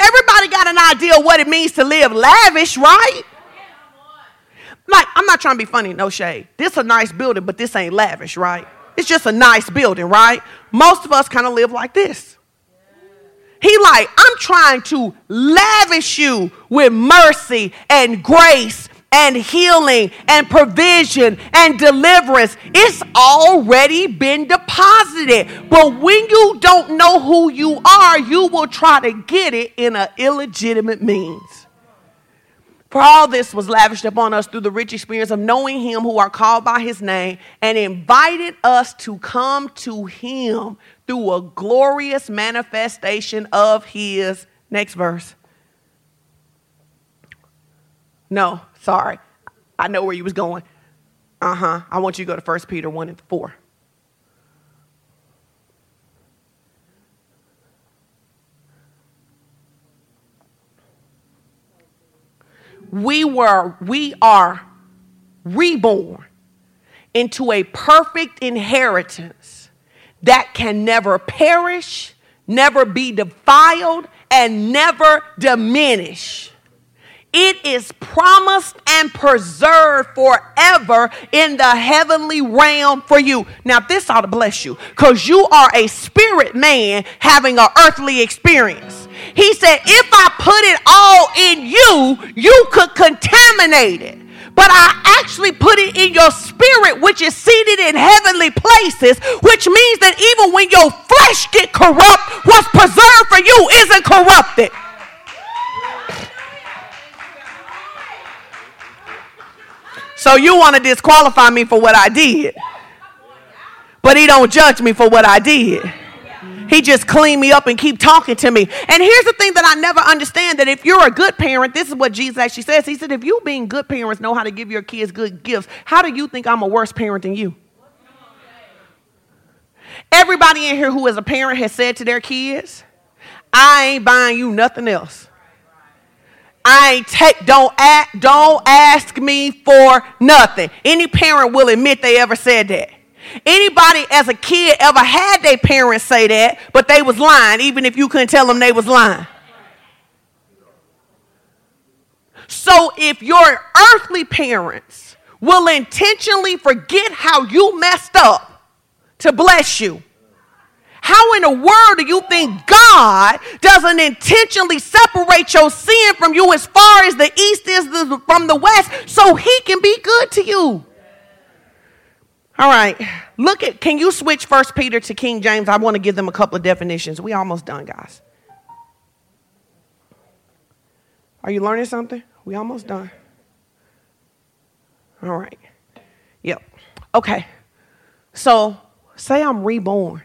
A: everybody got an idea what it means to live lavish, right? Like, I'm not trying to be funny, no shade. This a nice building, but this ain't lavish, right? It's just a nice building, right? Most of us kind of live like this. He like, I'm trying to lavish you with mercy and grace and healing and provision and deliverance. It's already been deposited. But when you don't know who you are, you will try to get it in an illegitimate means. For all this was lavished upon us through the rich experience of knowing Him who are called by His name and invited us to come to Him through a glorious manifestation of His. Next verse. No, sorry. I know where you was going. Uh huh. I want you to go to 1 Peter 1 and 4. we were we are reborn into a perfect inheritance that can never perish, never be defiled, and never diminish. It is promised and preserved forever in the heavenly realm for you. Now, this ought to bless you because you are a spirit man having an earthly experience. He said, If I put it all in you, you could contaminate it. But I actually put it in your spirit, which is seated in heavenly places, which means that even when your flesh get corrupt, what's preserved for you isn't corrupted. So you want to disqualify me for what I did. But he don't judge me for what I did. He just clean me up and keep talking to me. And here's the thing that I never understand that if you're a good parent, this is what Jesus actually says. He said, if you being good parents know how to give your kids good gifts, how do you think I'm a worse parent than you? Everybody in here who is a parent has said to their kids, I ain't buying you nothing else. I ain't take don't ask, don't ask me for nothing. Any parent will admit they ever said that. Anybody as a kid ever had their parents say that, but they was lying, even if you couldn't tell them they was lying. So if your earthly parents will intentionally forget how you messed up to bless you, how in the world do you think God doesn't intentionally separate your sin from you as far as the east is from the west so he can be good to you? All right. Look at can you switch first Peter to King James? I want to give them a couple of definitions. We almost done, guys. Are you learning something? We almost done. All right. Yep. Okay. So say I'm reborn.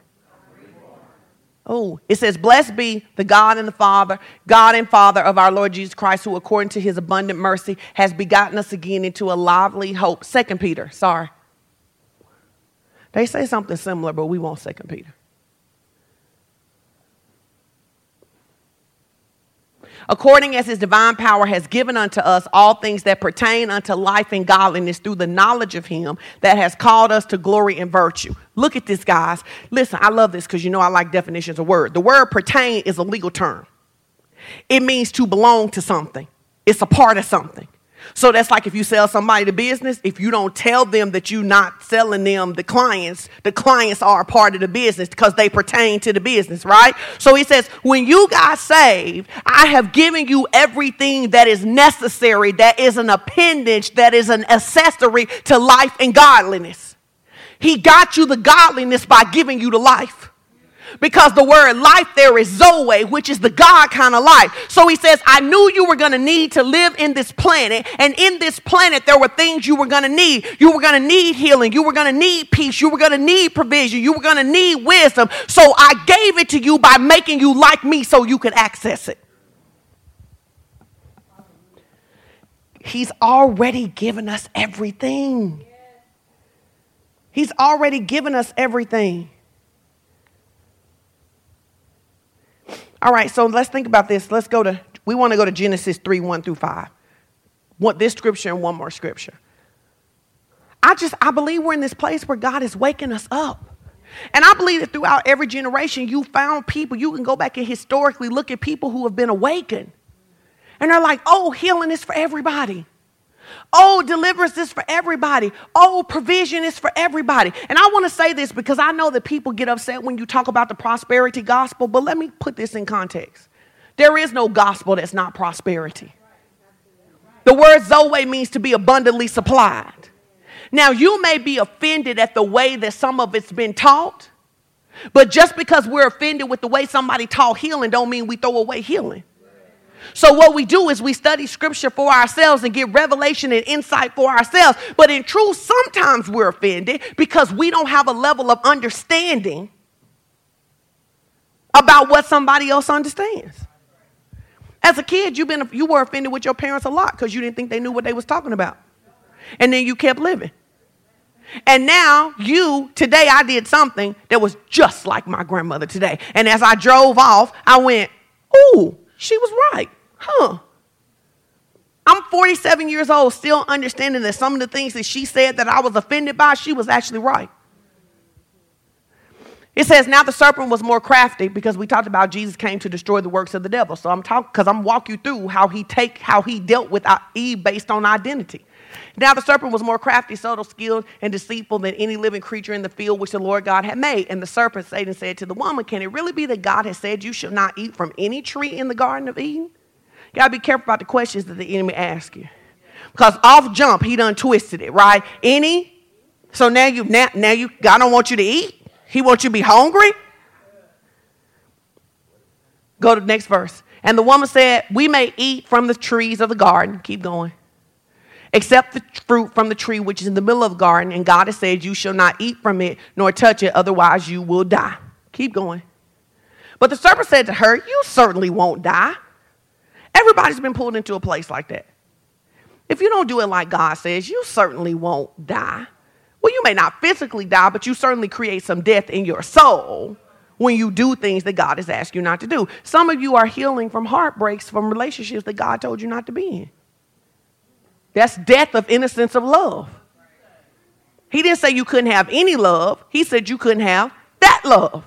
A: Oh, it says, Blessed be the God and the Father, God and Father of our Lord Jesus Christ, who according to his abundant mercy has begotten us again into a lively hope. Second Peter, sorry. They say something similar, but we won't Second Peter. According as his divine power has given unto us all things that pertain unto life and godliness through the knowledge of him that has called us to glory and virtue. Look at this, guys. Listen, I love this because you know I like definitions of word. The word pertain is a legal term. It means to belong to something. It's a part of something. So that's like if you sell somebody the business, if you don't tell them that you're not selling them the clients, the clients are a part of the business because they pertain to the business, right? So he says, when you got saved, I have given you everything that is necessary, that is an appendage, that is an accessory to life and godliness. He got you the godliness by giving you the life because the word life there is Zoe, which is the God kind of life. So he says, I knew you were going to need to live in this planet. And in this planet, there were things you were going to need. You were going to need healing. You were going to need peace. You were going to need provision. You were going to need wisdom. So I gave it to you by making you like me so you could access it. He's already given us everything. He's already given us everything. All right, so let's think about this. Let's go to, we want to go to Genesis 3 1 through 5. Want this scripture and one more scripture. I just, I believe we're in this place where God is waking us up. And I believe that throughout every generation, you found people, you can go back and historically look at people who have been awakened. And they're like, oh, healing is for everybody. Oh, deliverance is for everybody. Oh, provision is for everybody. And I want to say this because I know that people get upset when you talk about the prosperity gospel, but let me put this in context. There is no gospel that's not prosperity. The word Zoe means to be abundantly supplied. Now, you may be offended at the way that some of it's been taught, but just because we're offended with the way somebody taught healing, don't mean we throw away healing. So, what we do is we study scripture for ourselves and get revelation and insight for ourselves. But in truth, sometimes we're offended because we don't have a level of understanding about what somebody else understands. As a kid, you've been, you were offended with your parents a lot because you didn't think they knew what they was talking about. And then you kept living. And now you, today I did something that was just like my grandmother today. And as I drove off, I went, ooh, she was right. Huh. I'm 47 years old, still understanding that some of the things that she said that I was offended by, she was actually right. It says, now the serpent was more crafty because we talked about Jesus came to destroy the works of the devil. So I'm talking because I'm walk you through how he take how he dealt with Eve based on identity. Now the serpent was more crafty, subtle, skilled, and deceitful than any living creature in the field which the Lord God had made. And the serpent, Satan, said to the woman, Can it really be that God has said you shall not eat from any tree in the Garden of Eden? You gotta be careful about the questions that the enemy asks you. Because off jump, he done twisted it, right? Any? So now you now, now you God don't want you to eat? He wants you to be hungry? Go to the next verse. And the woman said, We may eat from the trees of the garden. Keep going except the fruit from the tree which is in the middle of the garden, and God has said, You shall not eat from it nor touch it, otherwise you will die. Keep going. But the serpent said to her, You certainly won't die. Everybody's been pulled into a place like that. If you don't do it like God says, you certainly won't die. Well, you may not physically die, but you certainly create some death in your soul when you do things that God has asked you not to do. Some of you are healing from heartbreaks from relationships that God told you not to be in. That's death of innocence of love. He didn't say you couldn't have any love, He said you couldn't have that love.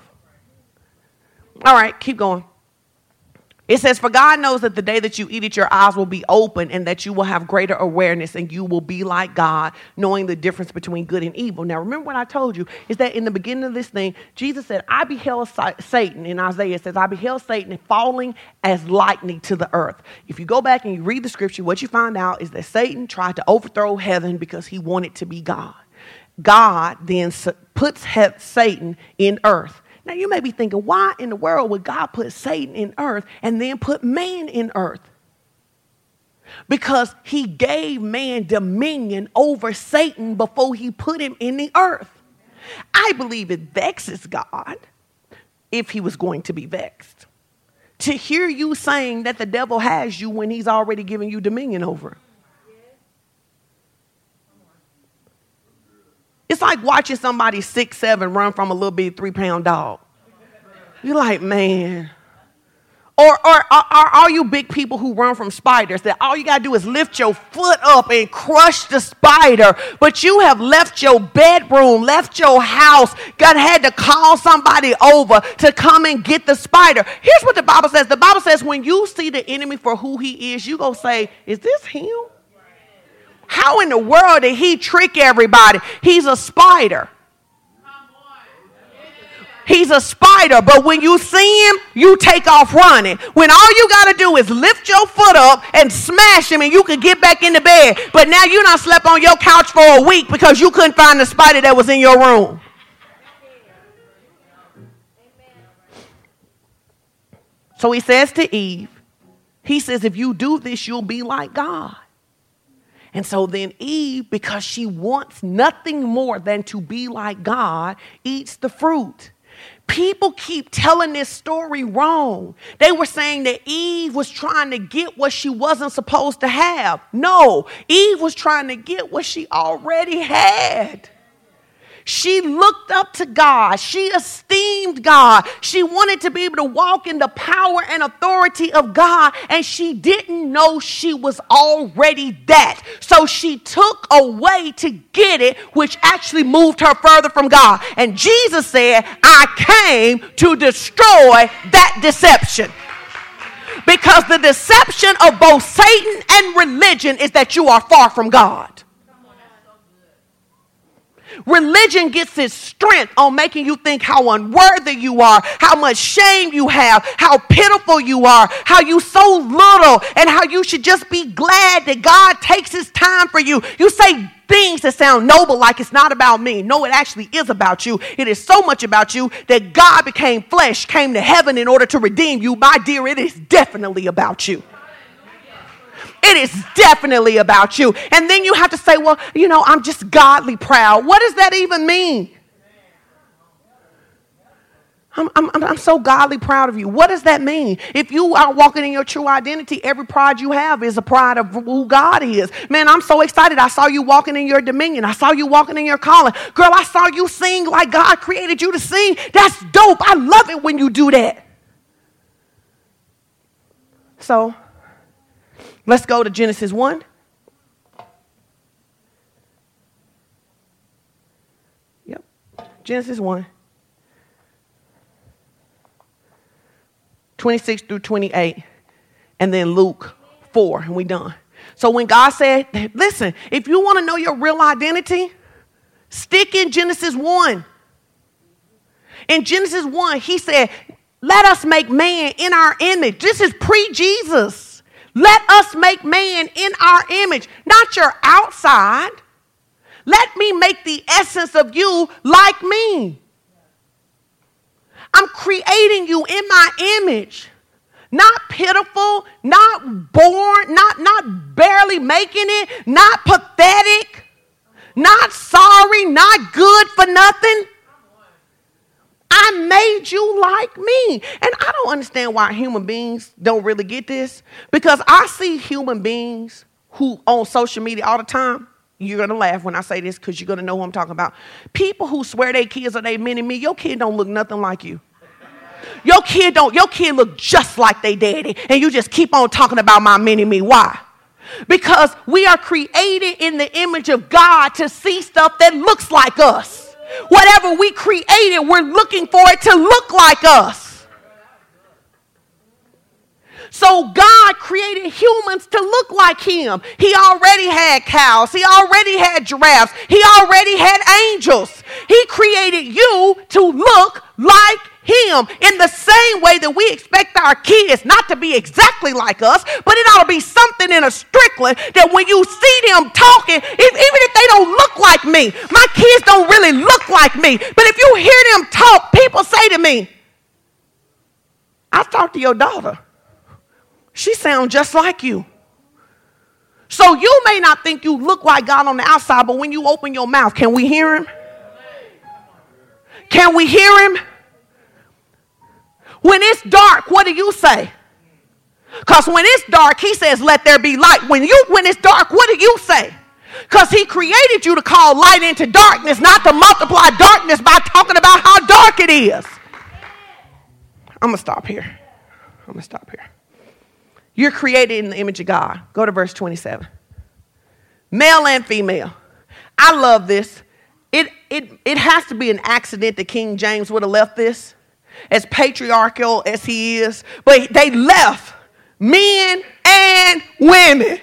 A: All right, keep going. It says, For God knows that the day that you eat it, your eyes will be open and that you will have greater awareness and you will be like God, knowing the difference between good and evil. Now, remember what I told you is that in the beginning of this thing, Jesus said, I beheld Satan, in Isaiah it says, I beheld Satan falling as lightning to the earth. If you go back and you read the scripture, what you find out is that Satan tried to overthrow heaven because he wanted to be God. God then puts Satan in earth. Now you may be thinking, why in the world would God put Satan in earth and then put man in earth? Because he gave man dominion over Satan before he put him in the earth. I believe it vexes God if he was going to be vexed. To hear you saying that the devil has you when he's already given you dominion over. It's like watching somebody six, seven run from a little bitty three pound dog. You're like, man. Or, or, are all you big people who run from spiders that all you got to do is lift your foot up and crush the spider, but you have left your bedroom, left your house, got had to call somebody over to come and get the spider. Here's what the Bible says. The Bible says when you see the enemy for who he is, you go say, is this him? How in the world did he trick everybody? He's a spider. He's a spider, but when you see him, you take off running. When all you got to do is lift your foot up and smash him, and you can get back into bed. But now you not slept on your couch for a week because you couldn't find the spider that was in your room. So he says to Eve, he says, if you do this, you'll be like God. And so then Eve, because she wants nothing more than to be like God, eats the fruit. People keep telling this story wrong. They were saying that Eve was trying to get what she wasn't supposed to have. No, Eve was trying to get what she already had. She looked up to God. She esteemed God. She wanted to be able to walk in the power and authority of God, and she didn't know she was already that. So she took a way to get it, which actually moved her further from God. And Jesus said, I came to destroy that deception. Because the deception of both Satan and religion is that you are far from God. Religion gets its strength on making you think how unworthy you are, how much shame you have, how pitiful you are, how you so little, and how you should just be glad that God takes his time for you. You say things that sound noble like it's not about me. No, it actually is about you. It is so much about you that God became flesh, came to heaven in order to redeem you. My dear, it is definitely about you. It is definitely about you. And then you have to say, well, you know, I'm just godly proud. What does that even mean? I'm, I'm, I'm so godly proud of you. What does that mean? If you are walking in your true identity, every pride you have is a pride of who God is. Man, I'm so excited. I saw you walking in your dominion. I saw you walking in your calling. Girl, I saw you sing like God created you to sing. That's dope. I love it when you do that. So, Let's go to Genesis 1. Yep, Genesis 1. 26 through 28, and then Luke 4, and we done. So when God said, listen, if you want to know your real identity, stick in Genesis 1. In Genesis 1, he said, let us make man in our image. This is pre Jesus. Let us make man in our image, not your outside. Let me make the essence of you like me. I'm creating you in my image. Not pitiful, not born, not, not barely making it, not pathetic, not sorry, not good for nothing. I made you like me. And I don't understand why human beings don't really get this because I see human beings who on social media all the time. You're gonna laugh when I say this because you're gonna know who I'm talking about. People who swear their kids are they mini me, your kid don't look nothing like you. Your kid don't, your kid look just like they daddy. And you just keep on talking about my mini me. Why? Because we are created in the image of God to see stuff that looks like us. Whatever we created, we're looking for it to look like us. So God created humans to look like him. He already had cows. He already had giraffes. He already had angels. He created you to look like him in the same way that we expect our kids not to be exactly like us, but it ought to be something in a Strickland that when you see them talking, if, even if they don't look like me, my kids don't really look like me, but if you hear them talk, people say to me, I talked to your daughter. She sounds just like you. So you may not think you look like God on the outside, but when you open your mouth, can we hear him? Can we hear him? When it's dark, what do you say? Because when it's dark, he says, let there be light. When you when it's dark, what do you say? Because he created you to call light into darkness, not to multiply darkness by talking about how dark it is. I'm to stop here. I'm to stop here. You're created in the image of God. Go to verse 27. Male and female. I love this. It, it, it has to be an accident that King James would have left this as patriarchal as he is, but they left men and women,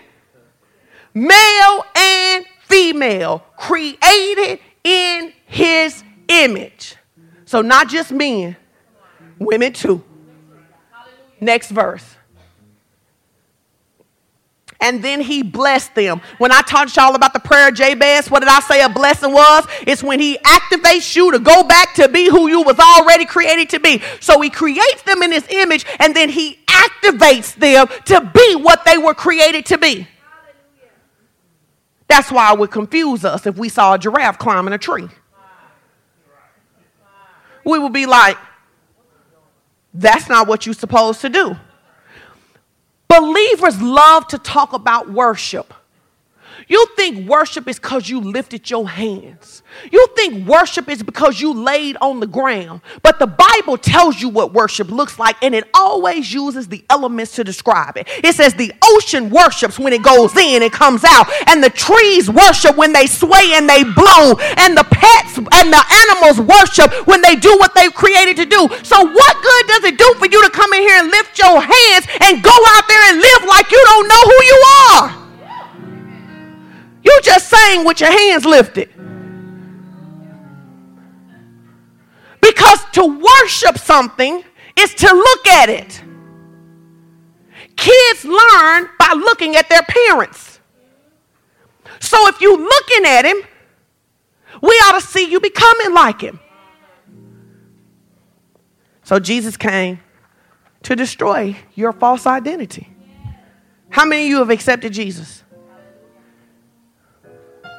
A: male and female, created in his image. So, not just men, women too. Next verse and then he blessed them. When I taught y'all about the prayer of Jabez, what did I say a blessing was? It's when he activates you to go back to be who you was already created to be. So he creates them in his image and then he activates them to be what they were created to be. That's why it would confuse us if we saw a giraffe climbing a tree. We would be like, that's not what you're supposed to do. Believers love to talk about worship. You think worship is because you lifted your hands. You think worship is because you laid on the ground. But the Bible tells you what worship looks like, and it always uses the elements to describe it. It says the ocean worships when it goes in and comes out, and the trees worship when they sway and they blow, and the pets and the animals worship when they do what they've created to do. So, what good does it do for you to come in here and lift your hands and go out there and live like you don't know who you are? You just sang with your hands lifted. Because to worship something is to look at it. Kids learn by looking at their parents. So if you're looking at him, we ought to see you becoming like him. So Jesus came to destroy your false identity. How many of you have accepted Jesus?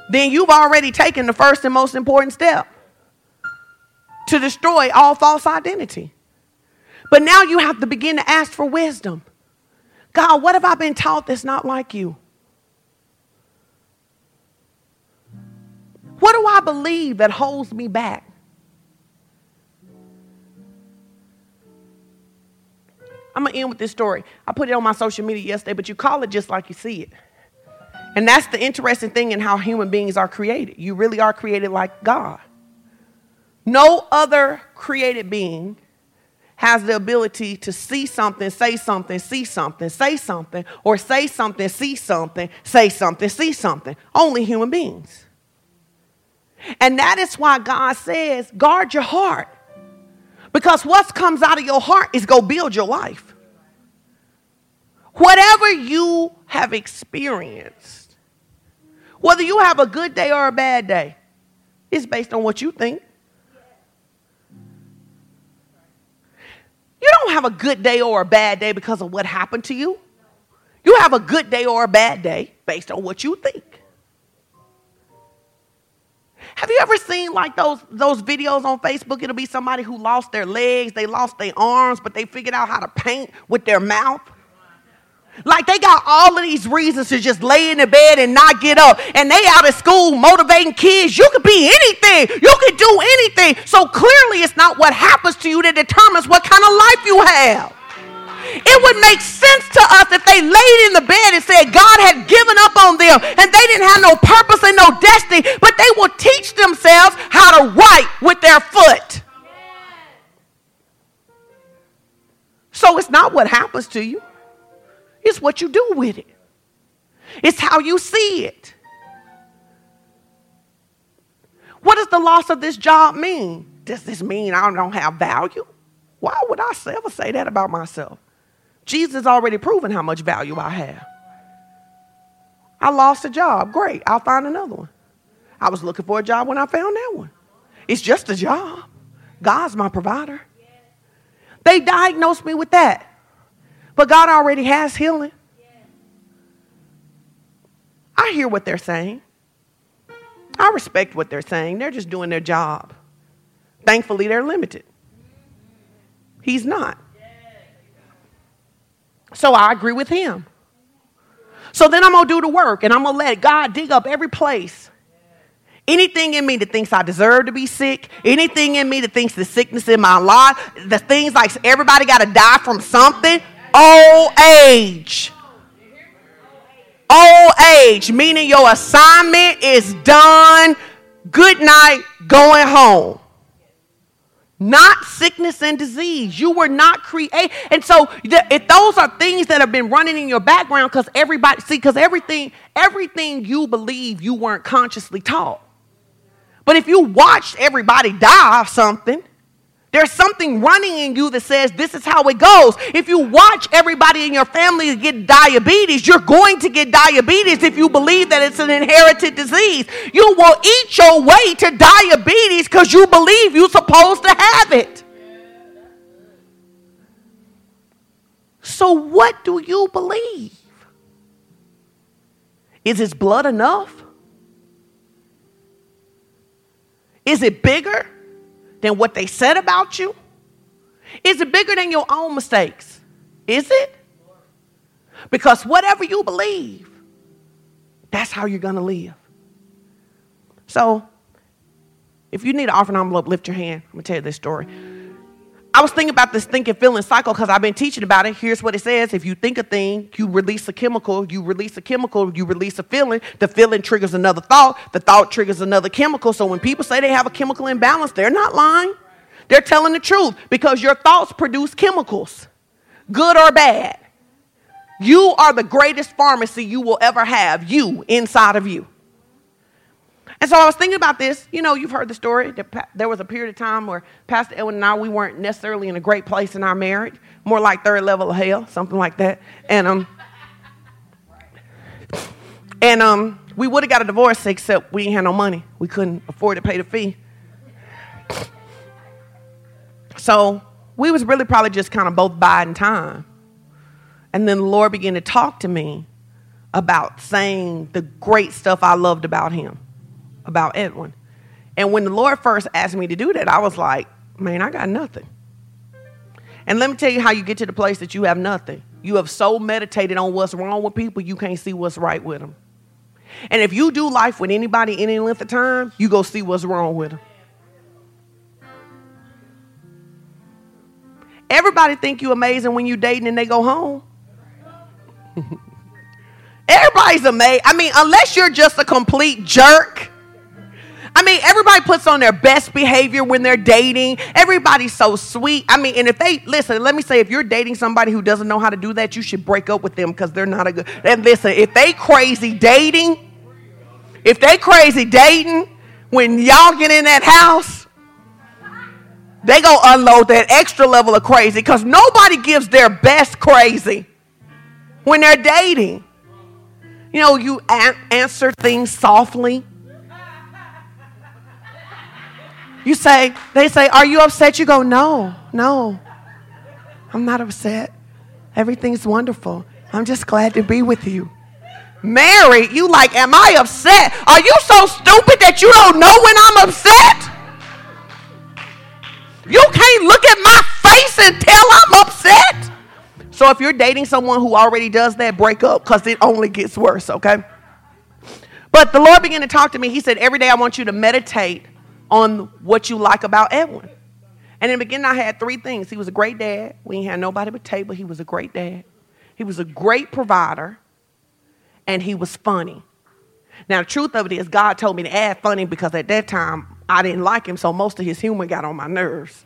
A: Then you've already taken the first and most important step to destroy all false identity. But now you have to begin to ask for wisdom. God, what have I been taught that's not like you? What do I believe that holds me back? I'm going to end with this story. I put it on my social media yesterday, but you call it just like you see it. And that's the interesting thing in how human beings are created. You really are created like God. No other created being has the ability to see something, say something, see something, say something, or say something, see something, say something, see something. Only human beings. And that is why God says, guard your heart. Because what comes out of your heart is go build your life. Whatever you have experienced, whether you have a good day or a bad day, it's based on what you think. You don't have a good day or a bad day because of what happened to you. You have a good day or a bad day based on what you think. Have you ever seen like those those videos on Facebook? It'll be somebody who lost their legs, they lost their arms, but they figured out how to paint with their mouth. Like they got all of these reasons to just lay in the bed and not get up. And they out of school motivating kids. You could be anything. You could do anything. So clearly it's not what happens to you that determines what kind of life you have. It would make sense to us if they laid in the bed and said God had given up on them and they didn't have no purpose and no destiny, but they will teach themselves how to write with their foot. So it's not what happens to you. It's what you do with it, it's how you see it. What does the loss of this job mean? Does this mean I don't have value? Why would I ever say that about myself? Jesus already proven how much value I have. I lost a job. Great. I'll find another one. I was looking for a job when I found that one. It's just a job. God's my provider. They diagnosed me with that. But God already has healing. I hear what they're saying. I respect what they're saying. They're just doing their job. Thankfully, they're limited. He's not. So I agree with him. So then I'm going to do the work and I'm going to let God dig up every place. Anything in me that thinks I deserve to be sick, anything in me that thinks the sickness in my life, the things like everybody got to die from something, old age. Old age, meaning your assignment is done. Good night, going home. Not sickness and disease. You were not created. And so if those are things that have been running in your background, because everybody, see, because everything, everything you believe you weren't consciously taught. But if you watched everybody die of something, there's something running in you that says this is how it goes. If you watch everybody in your family get diabetes, you're going to get diabetes if you believe that it's an inherited disease. You will eat your way to diabetes because you believe you're supposed to have it. So, what do you believe? Is his blood enough? Is it bigger? Than what they said about you? Is it bigger than your own mistakes? Is it? Because whatever you believe, That's how you're going to live. So, if you need an offering envelope, lift your hand. I'm going to tell you this story. I was thinking about this thinking feeling cycle because I've been teaching about it. Here's what it says if you think a thing, you release a chemical, you release a chemical, you release a feeling. The feeling triggers another thought, the thought triggers another chemical. So when people say they have a chemical imbalance, they're not lying. They're telling the truth because your thoughts produce chemicals, good or bad. You are the greatest pharmacy you will ever have, you inside of you. And so I was thinking about this. You know, you've heard the story. There was a period of time where Pastor Edwin and I, we weren't necessarily in a great place in our marriage, more like third level of hell, something like that. And um, and um, we would have got a divorce except we didn't have no money. We couldn't afford to pay the fee. So we was really probably just kind of both biding time. And then the Lord began to talk to me about saying the great stuff I loved about him about Edwin. And when the Lord first asked me to do that, I was like, man, I got nothing. And let me tell you how you get to the place that you have nothing. You have so meditated on what's wrong with people, you can't see what's right with them. And if you do life with anybody any length of time, you go see what's wrong with them. Everybody think you amazing when you dating and they go home. [laughs] Everybody's amazing. I mean, unless you're just a complete jerk I mean, everybody puts on their best behavior when they're dating. Everybody's so sweet. I mean, and if they listen, let me say, if you're dating somebody who doesn't know how to do that, you should break up with them because they're not a good. And listen, if they crazy dating, if they crazy dating, when y'all get in that house, they go unload that extra level of crazy because nobody gives their best crazy when they're dating. You know, you a- answer things softly. You say, they say, Are you upset? You go, No, no. I'm not upset. Everything's wonderful. I'm just glad to be with you. Mary, you like, Am I upset? Are you so stupid that you don't know when I'm upset? You can't look at my face and tell I'm upset. So if you're dating someone who already does that, break up because it only gets worse, okay? But the Lord began to talk to me. He said, Every day I want you to meditate on what you like about Edwin. And in the beginning, I had three things. He was a great dad. We ain't had nobody but table. He was a great dad. He was a great provider. And he was funny. Now, the truth of it is, God told me to add funny because at that time, I didn't like him, so most of his humor got on my nerves.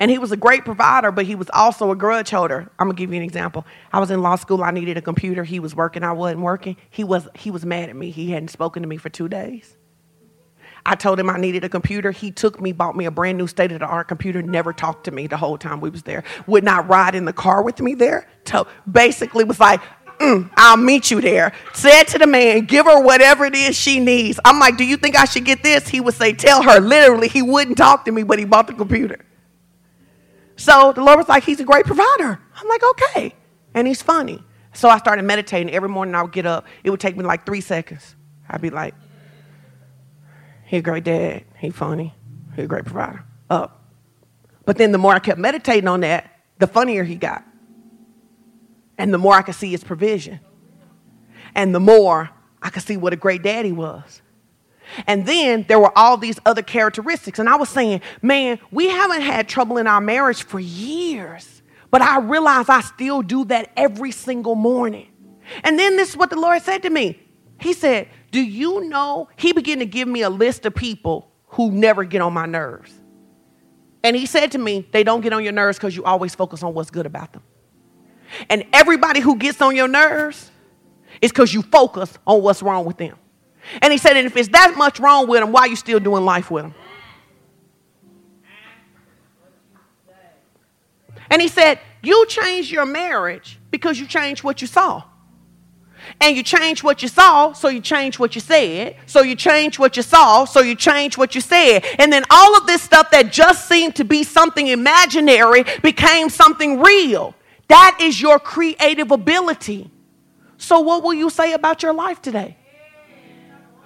A: And he was a great provider, but he was also a grudge holder. I'm gonna give you an example. I was in law school, I needed a computer. He was working, I wasn't working. He was, he was mad at me. He hadn't spoken to me for two days. I told him I needed a computer. He took me, bought me a brand new state of the art computer, never talked to me the whole time we was there. Would not ride in the car with me there. So basically was like, mm, I'll meet you there. Said to the man, give her whatever it is she needs. I'm like, do you think I should get this? He would say, tell her. Literally, he wouldn't talk to me, but he bought the computer. So the Lord was like, he's a great provider. I'm like, okay. And he's funny. So I started meditating. Every morning I would get up. It would take me like three seconds. I'd be like, he a great dad. He funny. He a great provider. Up. But then the more I kept meditating on that, the funnier he got. And the more I could see his provision. And the more I could see what a great dad he was. And then there were all these other characteristics. And I was saying, man, we haven't had trouble in our marriage for years. But I realize I still do that every single morning. And then this is what the Lord said to me He said, do you know? He began to give me a list of people who never get on my nerves. And he said to me, They don't get on your nerves because you always focus on what's good about them. And everybody who gets on your nerves is because you focus on what's wrong with them. And he said, And if it's that much wrong with them, why are you still doing life with them? And he said, You changed your marriage because you changed what you saw and you change what you saw, so you change what you said. So you change what you saw, so you change what you said. And then all of this stuff that just seemed to be something imaginary became something real. That is your creative ability. So, what will you say about your life today?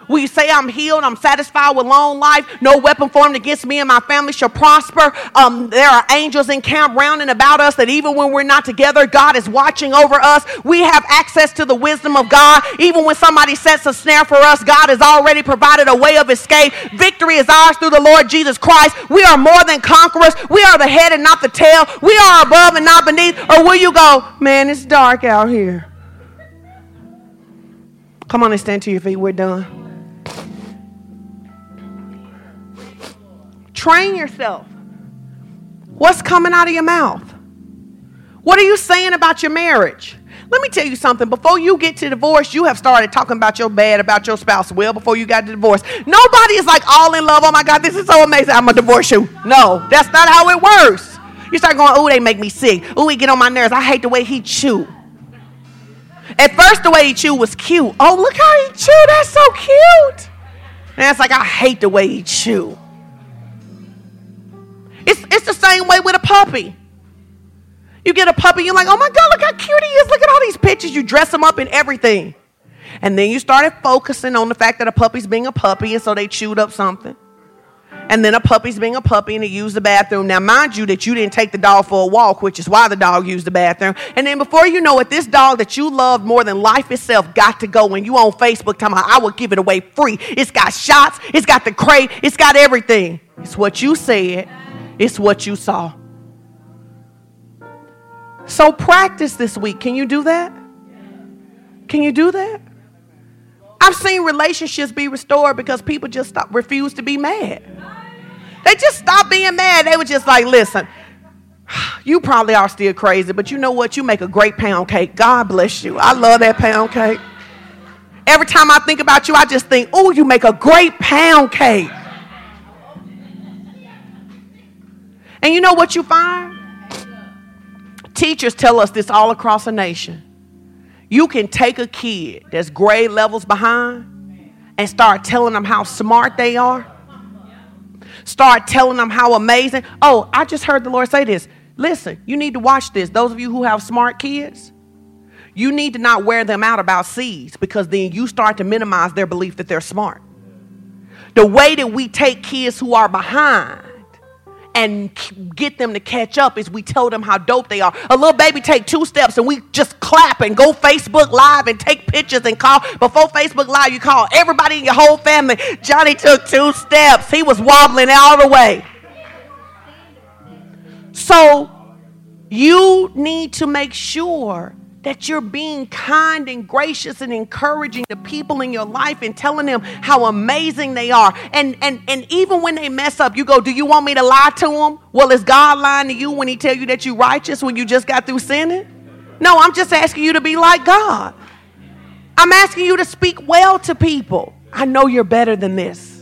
A: Will you say I'm healed? I'm satisfied with long life. No weapon formed against me and my family shall prosper. Um, there are angels in camp round and about us that even when we're not together, God is watching over us. We have access to the wisdom of God. Even when somebody sets a snare for us, God has already provided a way of escape. Victory is ours through the Lord Jesus Christ. We are more than conquerors. We are the head and not the tail. We are above and not beneath. Or will you go, man, it's dark out here? Come on and stand to your feet. We're done. Train yourself. What's coming out of your mouth? What are you saying about your marriage? Let me tell you something. Before you get to divorce, you have started talking about your bad about your spouse well before you got to divorce. Nobody is like all in love. Oh my God, this is so amazing. I'm gonna divorce you. No, that's not how it works. You start going, oh, they make me sick. Oh, he get on my nerves. I hate the way he chew. At first, the way he chew was cute. Oh, look how he chew. That's so cute. And it's like, I hate the way he chew. The same way with a puppy. You get a puppy, you're like, oh my God, look how cute he is. Look at all these pictures. You dress him up in everything. And then you started focusing on the fact that a puppy's being a puppy, and so they chewed up something. And then a puppy's being a puppy and he used the bathroom. Now, mind you, that you didn't take the dog for a walk, which is why the dog used the bathroom. And then before you know it, this dog that you loved more than life itself got to go. When you on Facebook talking about, I will give it away free. It's got shots, it's got the crate, it's got everything. It's what you said, it's what you saw. So practice this week. Can you do that? Can you do that? I've seen relationships be restored because people just stop, refuse to be mad. They just stopped being mad. They were just like, listen, [sighs] you probably are still crazy, but you know what? You make a great pound cake. God bless you. I love that pound cake. Every time I think about you, I just think, oh, you make a great pound cake. And you know what you find? Teachers tell us this all across the nation. You can take a kid that's grade levels behind and start telling them how smart they are. Start telling them how amazing. Oh, I just heard the Lord say this. Listen, you need to watch this. Those of you who have smart kids, you need to not wear them out about C's because then you start to minimize their belief that they're smart. The way that we take kids who are behind and get them to catch up is we tell them how dope they are. A little baby take two steps and we just clap and go Facebook Live and take pictures and call. Before Facebook Live, you call everybody in your whole family. Johnny took two steps. He was wobbling all the way. So you need to make sure that you're being kind and gracious and encouraging the people in your life and telling them how amazing they are. And and and even when they mess up, you go, "Do you want me to lie to them?" Well, is God lying to you when he tell you that you're righteous when you just got through sinning? No, I'm just asking you to be like God. I'm asking you to speak well to people. I know you're better than this.